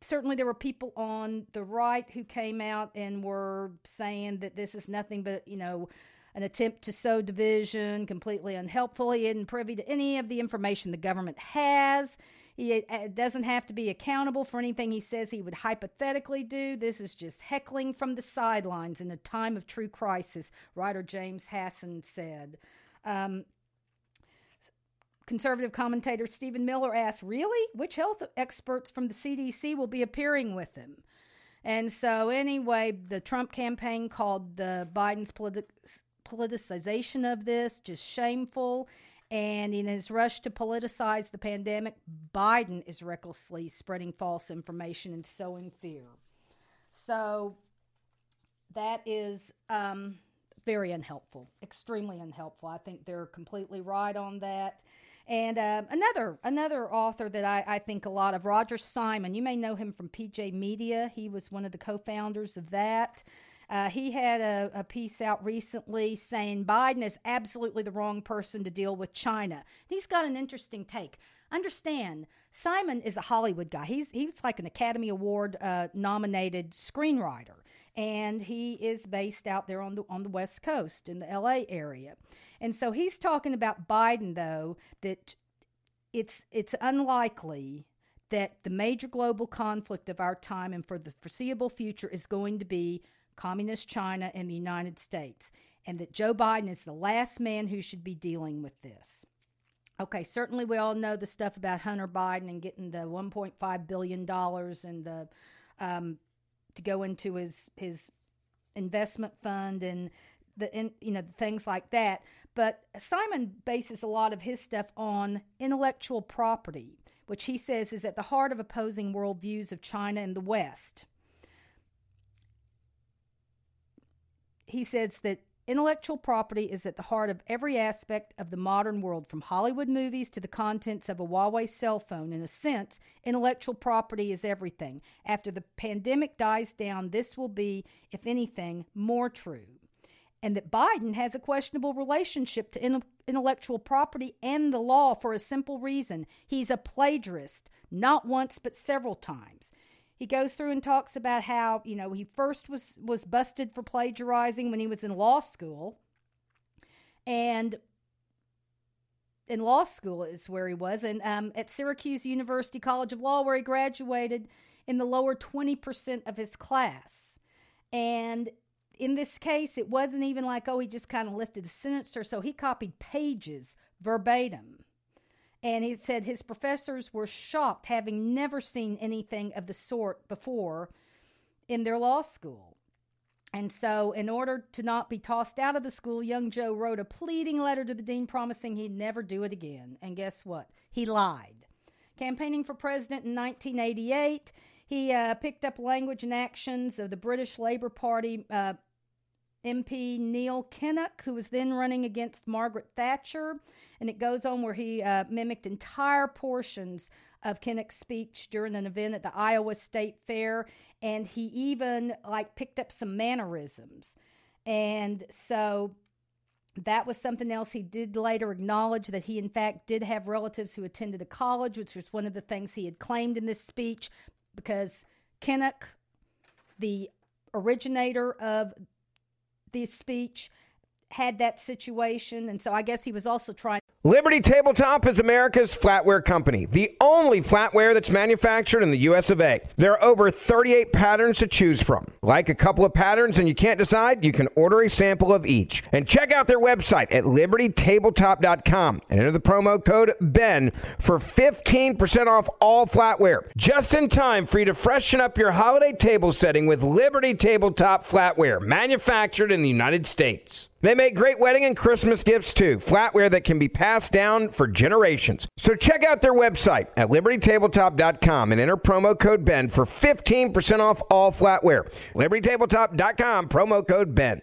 certainly there were people on the right who came out and were saying that this is nothing but, you know, an attempt to sow division, completely unhelpful. He isn't privy to any of the information the government has. He uh, doesn't have to be accountable for anything he says he would hypothetically do. This is just heckling from the sidelines in a time of true crisis, writer James Hasson said. Um, conservative commentator Stephen Miller asked, Really? Which health experts from the CDC will be appearing with him? And so, anyway, the Trump campaign called the Biden's politi- politicization of this, just shameful. And in his rush to politicize the pandemic, Biden is recklessly spreading false information and sowing fear. So that is um, very unhelpful, extremely unhelpful. I think they're completely right on that. And uh, another another author that I, I think a lot of, Roger Simon. You may know him from PJ Media. He was one of the co-founders of that. Uh, he had a, a, piece out recently saying Biden is absolutely the wrong person to deal with China. He's got an interesting take. Understand, Simon is a Hollywood guy. He's he's like an Academy Award uh, nominated screenwriter, and he is based out there on the on the West Coast in the L.A. area. And so he's talking about Biden, though that it's it's unlikely that the major global conflict of our time and for the foreseeable future is going to be communist China and the United States, and that Joe Biden is the last man who should be dealing with this. Okay, certainly we all know the stuff about Hunter Biden and getting the 1.5 billion dollars and the um, to go into his his investment fund and the in, you know things like that. But Simon bases a lot of his stuff on intellectual property, which he says is at the heart of opposing worldviews of China and the West. He says that Intellectual property is at the heart of every aspect of the modern world, from Hollywood movies to the contents of a Huawei cell phone. In a sense, intellectual property is everything. After the pandemic dies down, this will be, if anything, more true. And that Biden has a questionable relationship to intellectual property and the law for a simple reason he's a plagiarist, not once, but several times he goes through and talks about how you know he first was was busted for plagiarizing when he was in law school. And in law school is where he was. And um, at syracuse university college of law where he graduated in the lower 20% of his class. And in this case it wasn't even like oh he just kind of lifted a sentence or so. He copied pages verbatim and he said his professors were shocked, having never seen anything of the sort before in their law school. And so, in order to not be tossed out of the school, young Joe wrote a pleading letter to the dean promising he'd never do it again. And guess what? He lied. Campaigning for president in 1988, he uh, picked up language and actions of the British Labour Party uh, MP Neil Kinnock, who was then running against Margaret Thatcher. And it goes on where he uh, mimicked entire portions of Kinnock's speech during an event at the Iowa State Fair. And he even like picked up some mannerisms. And so that was something else he did later acknowledge that he in fact did have relatives who attended a college which was one of the things he had claimed in this speech because kinnock the originator of the speech had that situation. And so I guess he was also trying. Liberty Tabletop is America's flatware company, the only flatware that's manufactured in the US of A. There are over 38 patterns to choose from. Like a couple of patterns and you can't decide, you can order a sample of each. And check out their website at libertytabletop.com and enter the promo code BEN for 15% off all flatware. Just in time for you to freshen up your holiday table setting with Liberty Tabletop flatware, manufactured in the United States. They make great wedding and Christmas gifts too, flatware that can be passed down for generations. So check out their website at libertytabletop.com and enter promo code BEN for 15% off all flatware. libertytabletop.com, promo code BEN.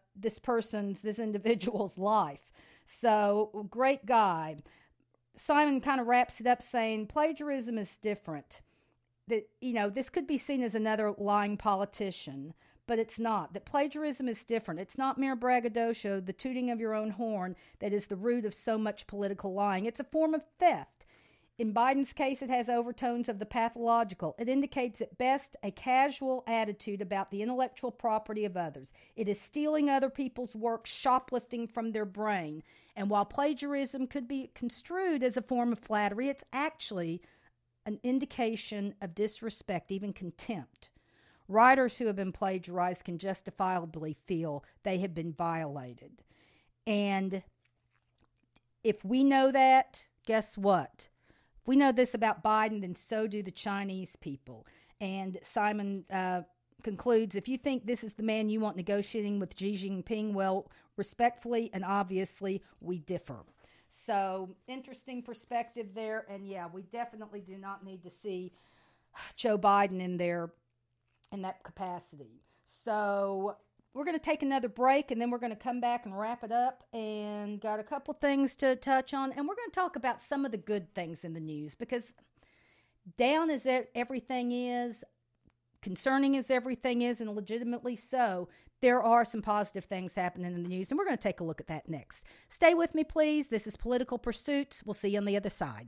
this person's, this individual's life. So, great guy. Simon kind of wraps it up saying plagiarism is different. That, you know, this could be seen as another lying politician, but it's not. That plagiarism is different. It's not mere braggadocio, the tooting of your own horn, that is the root of so much political lying. It's a form of theft. In Biden's case, it has overtones of the pathological. It indicates at best a casual attitude about the intellectual property of others. It is stealing other people's work, shoplifting from their brain. And while plagiarism could be construed as a form of flattery, it's actually an indication of disrespect, even contempt. Writers who have been plagiarized can justifiably feel they have been violated. And if we know that, guess what? We know this about Biden, then so do the Chinese people. And Simon uh, concludes if you think this is the man you want negotiating with Xi Jinping, well, respectfully and obviously, we differ. So, interesting perspective there. And yeah, we definitely do not need to see Joe Biden in there in that capacity. So, we're going to take another break and then we're going to come back and wrap it up and got a couple things to touch on and we're going to talk about some of the good things in the news because down as everything is concerning as everything is and legitimately so there are some positive things happening in the news and we're going to take a look at that next. Stay with me please. This is political pursuits. We'll see you on the other side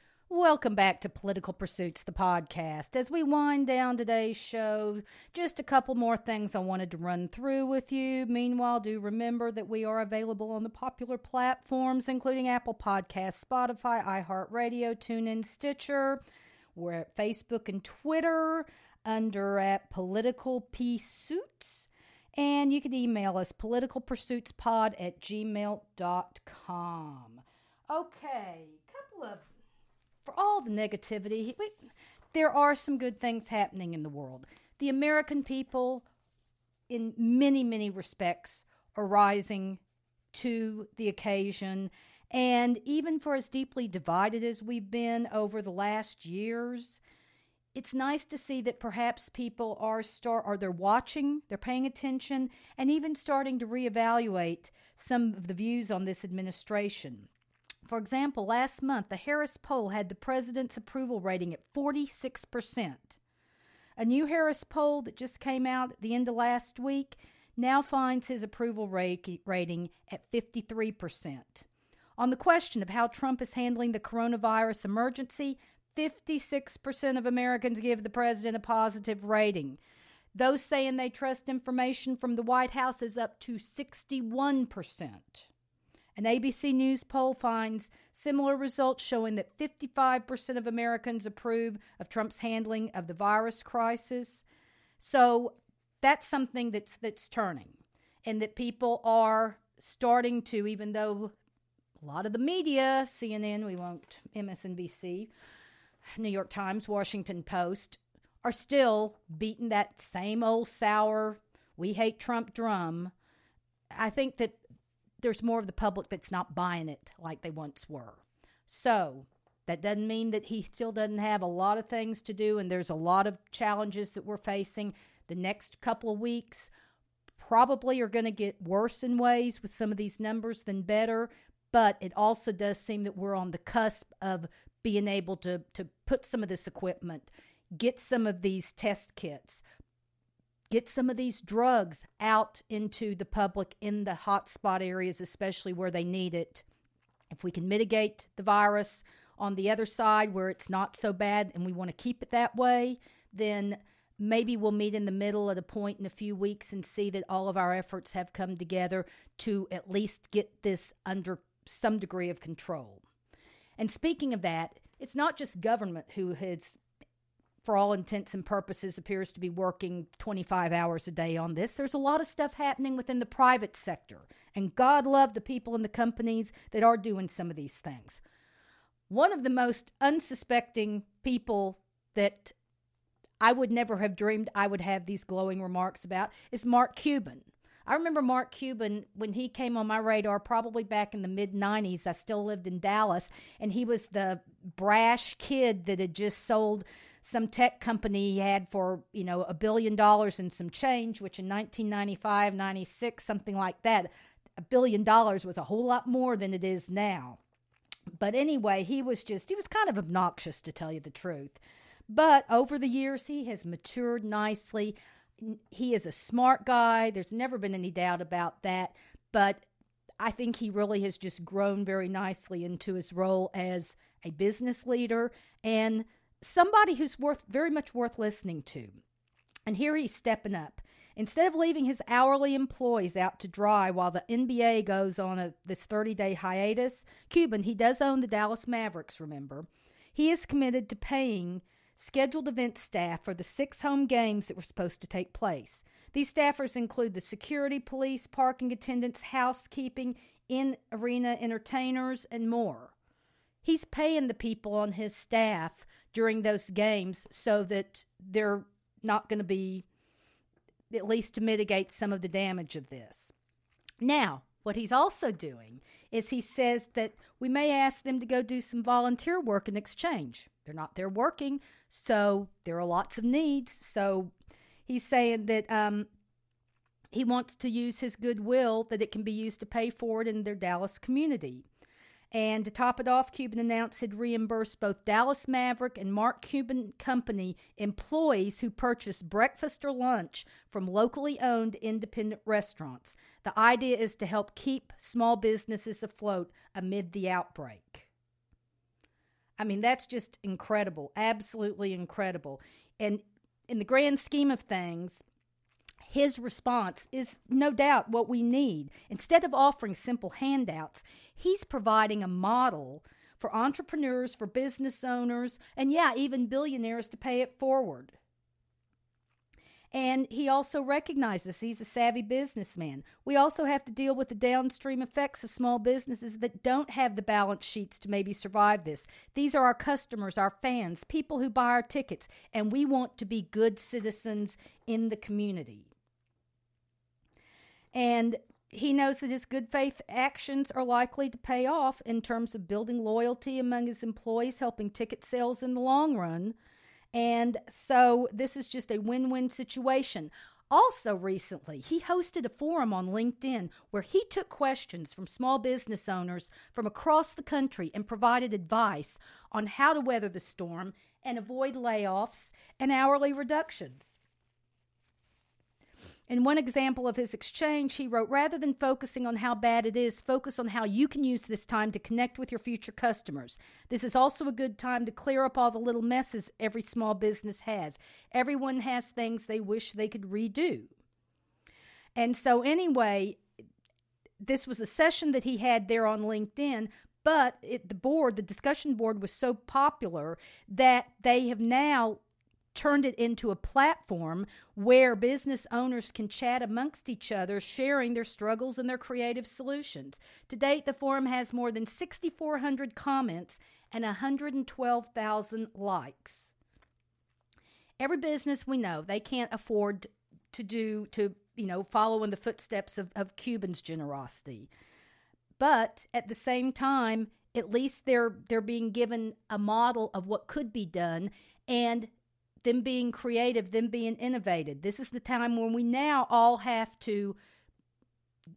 Welcome back to Political Pursuits, the podcast. As we wind down today's show, just a couple more things I wanted to run through with you. Meanwhile, do remember that we are available on the popular platforms, including Apple Podcasts, Spotify, iHeartRadio, TuneIn, Stitcher. We're at Facebook and Twitter under at Political Pursuits. And you can email us politicalpursuitspod at gmail.com. Okay, couple of for all the negativity, we, there are some good things happening in the world. The American people, in many, many respects, are rising to the occasion. And even for as deeply divided as we've been over the last years, it's nice to see that perhaps people are start are they're watching, they're paying attention, and even starting to reevaluate some of the views on this administration. For example, last month, the Harris poll had the president's approval rating at 46%. A new Harris poll that just came out at the end of last week now finds his approval rating at 53%. On the question of how Trump is handling the coronavirus emergency, 56% of Americans give the president a positive rating. Those saying they trust information from the White House is up to 61%. An ABC News poll finds similar results showing that 55% of Americans approve of Trump's handling of the virus crisis. So that's something that's that's turning and that people are starting to even though a lot of the media, CNN, we won't MSNBC, New York Times, Washington Post are still beating that same old sour we hate Trump drum. I think that there's more of the public that's not buying it like they once were. So that doesn't mean that he still doesn't have a lot of things to do, and there's a lot of challenges that we're facing. The next couple of weeks probably are going to get worse in ways with some of these numbers than better, but it also does seem that we're on the cusp of being able to, to put some of this equipment, get some of these test kits, get some of these drugs out into the public in the hotspot areas, especially where they need it. If we can mitigate the virus on the other side where it's not so bad and we want to keep it that way, then maybe we'll meet in the middle at a point in a few weeks and see that all of our efforts have come together to at least get this under some degree of control. And speaking of that, it's not just government who has for all intents and purposes, appears to be working 25 hours a day on this. There's a lot of stuff happening within the private sector, and God love the people in the companies that are doing some of these things. One of the most unsuspecting people that I would never have dreamed I would have these glowing remarks about is Mark Cuban. I remember Mark Cuban when he came on my radar, probably back in the mid 90s. I still lived in Dallas, and he was the brash kid that had just sold some tech company he had for, you know, a billion dollars and some change, which in 1995, 96, something like that, a billion dollars was a whole lot more than it is now. But anyway, he was just, he was kind of obnoxious to tell you the truth. But over the years, he has matured nicely. He is a smart guy. There's never been any doubt about that. But I think he really has just grown very nicely into his role as a business leader and somebody who's worth very much worth listening to. And here he's stepping up. Instead of leaving his hourly employees out to dry while the NBA goes on a, this 30 day hiatus, Cuban, he does own the Dallas Mavericks, remember, he is committed to paying scheduled event staff for the six home games that were supposed to take place. These staffers include the security, police, parking attendants, housekeeping, in arena entertainers, and more. He's paying the people on his staff during those games so that they're not going to be, at least to mitigate some of the damage of this. Now, what he's also doing is he says that we may ask them to go do some volunteer work in exchange. They're not there working, so there are lots of needs. So he's saying that um, he wants to use his goodwill that it can be used to pay for it in their Dallas community. And to top it off, Cuban announced he'd reimburse both Dallas Maverick and Mark Cuban Company employees who purchased breakfast or lunch from locally owned independent restaurants. The idea is to help keep small businesses afloat amid the outbreak. I mean, that's just incredible, absolutely incredible. And in the grand scheme of things, his response is no doubt what we need. Instead of offering simple handouts, he's providing a model for entrepreneurs, for business owners, and yeah, even billionaires to pay it forward. And he also recognizes he's a savvy businessman. We also have to deal with the downstream effects of small businesses that don't have the balance sheets to maybe survive this. These are our customers, our fans, people who buy our tickets, and we want to be good citizens in the community. And he knows that his good faith actions are likely to pay off in terms of building loyalty among his employees, helping ticket sales in the long run. And so this is just a win win situation. Also, recently, he hosted a forum on LinkedIn where he took questions from small business owners from across the country and provided advice on how to weather the storm and avoid layoffs and hourly reductions. In one example of his exchange, he wrote Rather than focusing on how bad it is, focus on how you can use this time to connect with your future customers. This is also a good time to clear up all the little messes every small business has. Everyone has things they wish they could redo. And so, anyway, this was a session that he had there on LinkedIn, but it, the board, the discussion board, was so popular that they have now turned it into a platform where business owners can chat amongst each other, sharing their struggles and their creative solutions. To date, the forum has more than 6,400 comments and 112,000 likes. Every business we know, they can't afford to do, to, you know, follow in the footsteps of, of Cuban's generosity. But at the same time, at least they're they're being given a model of what could be done and them being creative, them being innovative. This is the time when we now all have to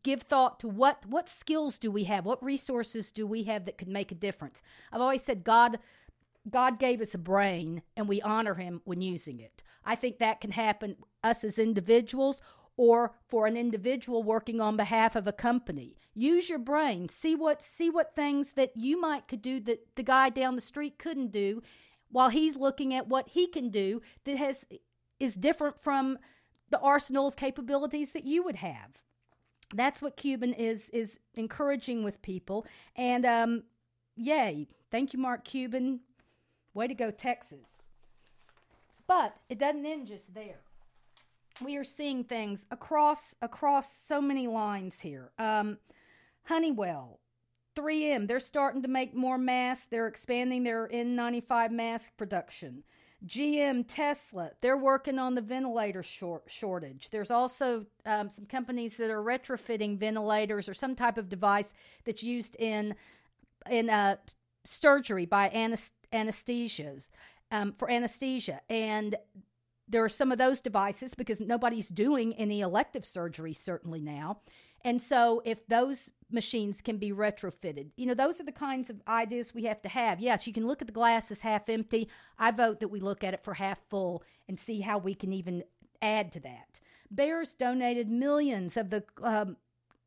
give thought to what what skills do we have? What resources do we have that could make a difference? I've always said God God gave us a brain and we honor him when using it. I think that can happen us as individuals or for an individual working on behalf of a company. Use your brain. See what see what things that you might could do that the guy down the street couldn't do while he's looking at what he can do that has is different from the arsenal of capabilities that you would have. That's what Cuban is is encouraging with people, and um, yay! Thank you, Mark Cuban. Way to go, Texas. But it doesn't end just there. We are seeing things across across so many lines here. Um, Honeywell 3M, they're starting to make more masks. They're expanding their N95 mask production. GM, Tesla, they're working on the ventilator short, shortage. There's also um, some companies that are retrofitting ventilators or some type of device that's used in in uh, surgery by anesthesias um, for anesthesia. And there are some of those devices because nobody's doing any elective surgery certainly now. And so if those machines can be retrofitted. You know, those are the kinds of ideas we have to have. Yes, you can look at the glass as half empty. I vote that we look at it for half full and see how we can even add to that. Bayer's donated millions of the um,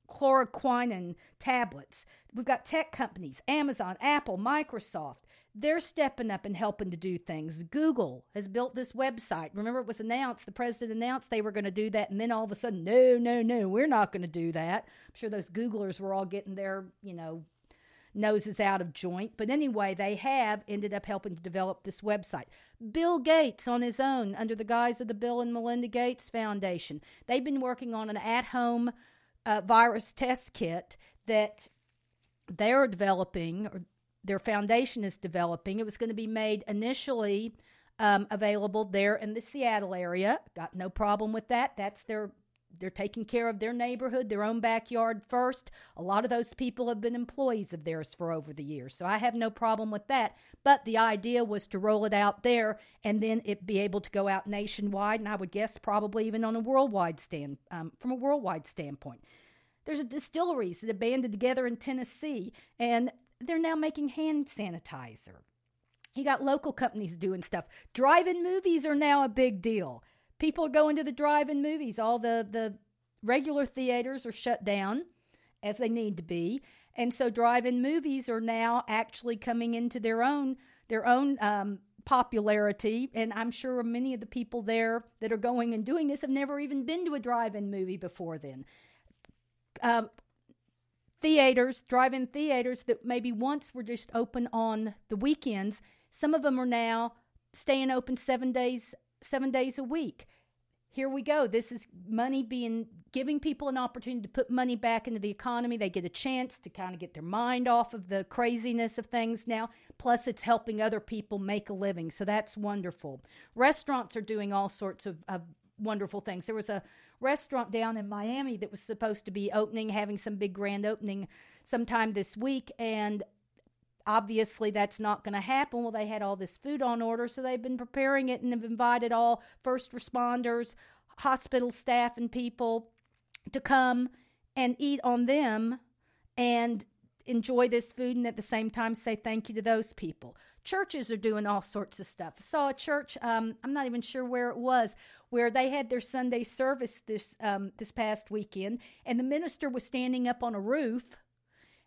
chloroquine tablets. We've got tech companies, Amazon, Apple, Microsoft. They're stepping up and helping to do things. Google has built this website. Remember, it was announced, the president announced they were going to do that, and then all of a sudden, no, no, no, we're not going to do that. I'm sure those Googlers were all getting their, you know, noses out of joint. But anyway, they have ended up helping to develop this website. Bill Gates, on his own, under the guise of the Bill and Melinda Gates Foundation, they've been working on an at home uh, virus test kit that they're developing, or their foundation is developing. It was going to be made initially um, available there in the Seattle area. Got no problem with that. That's their they're taking care of their neighborhood, their own backyard first. A lot of those people have been employees of theirs for over the years, so I have no problem with that. But the idea was to roll it out there and then it be able to go out nationwide, and I would guess probably even on a worldwide stand um, from a worldwide standpoint. There's a distilleries that have banded together in Tennessee, and they're now making hand sanitizer. You got local companies doing stuff. Drive-in movies are now a big deal. People are going to the drive-in movies. All the the regular theaters are shut down as they need to be, and so drive-in movies are now actually coming into their own their own um, popularity. And I'm sure many of the people there that are going and doing this have never even been to a drive-in movie before. Then. Um, theaters, drive-in theaters that maybe once were just open on the weekends, some of them are now staying open 7 days 7 days a week. Here we go. This is money being giving people an opportunity to put money back into the economy. They get a chance to kind of get their mind off of the craziness of things now. Plus, it's helping other people make a living. So that's wonderful. Restaurants are doing all sorts of, of wonderful things. There was a restaurant down in Miami that was supposed to be opening, having some big grand opening sometime this week, and obviously that's not going to happen. Well, they had all this food on order, so they've been preparing it and have invited all first responders, hospital staff, and people to come and eat on them and enjoy this food and at the same time say thank you to those people. Churches are doing all sorts of stuff. I saw a church, um, I'm not even sure where it was, where they had their Sunday service this um, this past weekend, and the minister was standing up on a roof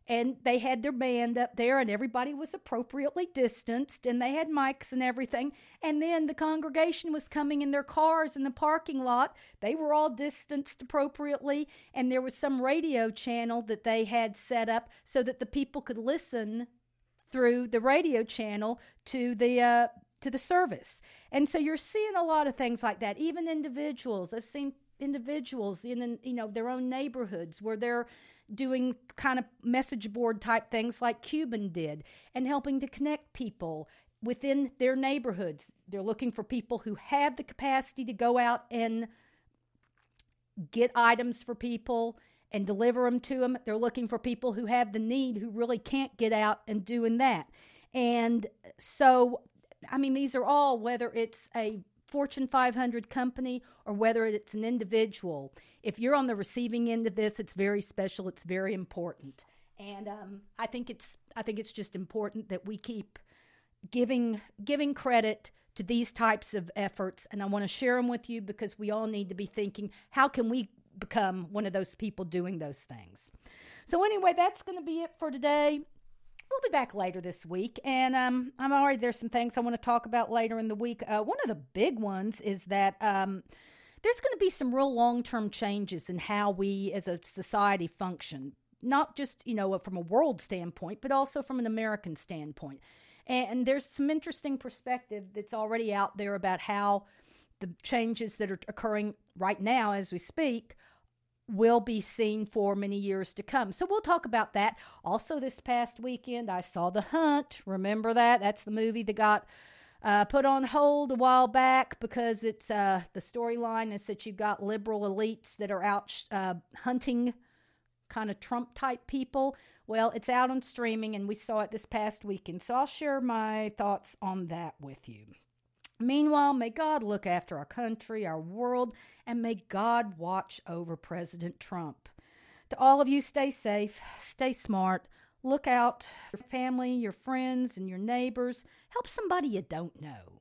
and they had their band up there and everybody was appropriately distanced and they had mics and everything and then the congregation was coming in their cars in the parking lot they were all distanced appropriately and there was some radio channel that they had set up so that the people could listen through the radio channel to the uh, to the service. And so you're seeing a lot of things like that. Even individuals i've seen individuals in you know their own neighborhoods where they're doing kind of message board type things like Cuban did and helping to connect people within their neighborhoods. They're looking for people who have the capacity to go out and get items for people and deliver them to them. They're looking for people who have the need who really can't get out and doing that. And so, I mean, these are all, whether it's a Fortune 500 company or whether it's an individual, if you're on the receiving end of this, it's very special. It's very important, and um, I think it's I think it's just important that we keep giving giving credit to these types of efforts, and I want to share them with you because we all need to be thinking how can we become one of those people doing those things. So anyway, that's going to be it for today we'll be back later this week, and um, I'm already there's some things I want to talk about later in the week. Uh, one of the big ones is that um, there's going to be some real long term changes in how we as a society function, not just you know from a world standpoint, but also from an American standpoint. And there's some interesting perspective that's already out there about how the changes that are occurring right now as we speak will be seen for many years to come. So we'll talk about that. Also, this past weekend, I saw The Hunt. Remember that? That's the movie that got uh, put on hold a while back because it's uh, the storyline is that you've got liberal elites that are out uh, hunting kind of Trump type people. Well, it's out on streaming, and we saw it this past weekend. So I'll share my thoughts on that with you. Meanwhile, may God look after our country, our world, and may God watch over President Trump. To all of you, stay safe, stay smart, look out for your family, your friends, and your neighbors. Help somebody you don't know.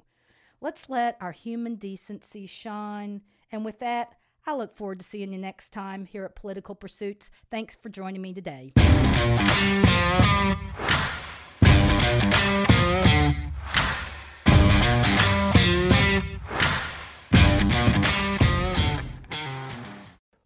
Let's let our human decency shine. And with that, I look forward to seeing you next time here at Political Pursuits. Thanks for joining me today.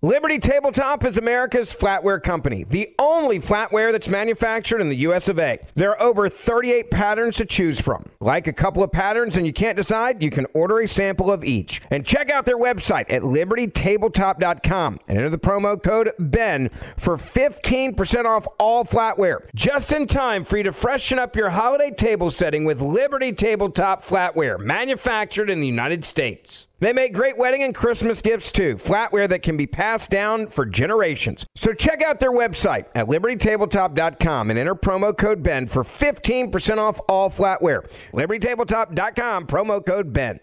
Liberty Tabletop is America's flatware company, the only flatware that's manufactured in the US of A. There are over 38 patterns to choose from. Like a couple of patterns and you can't decide, you can order a sample of each. And check out their website at libertytabletop.com and enter the promo code BEN for 15% off all flatware. Just in time for you to freshen up your holiday table setting with Liberty Tabletop flatware, manufactured in the United States. They make great wedding and Christmas gifts too, flatware that can be passed down for generations. So check out their website at libertytabletop.com and enter promo code BEN for 15% off all flatware. libertytabletop.com, promo code BEN.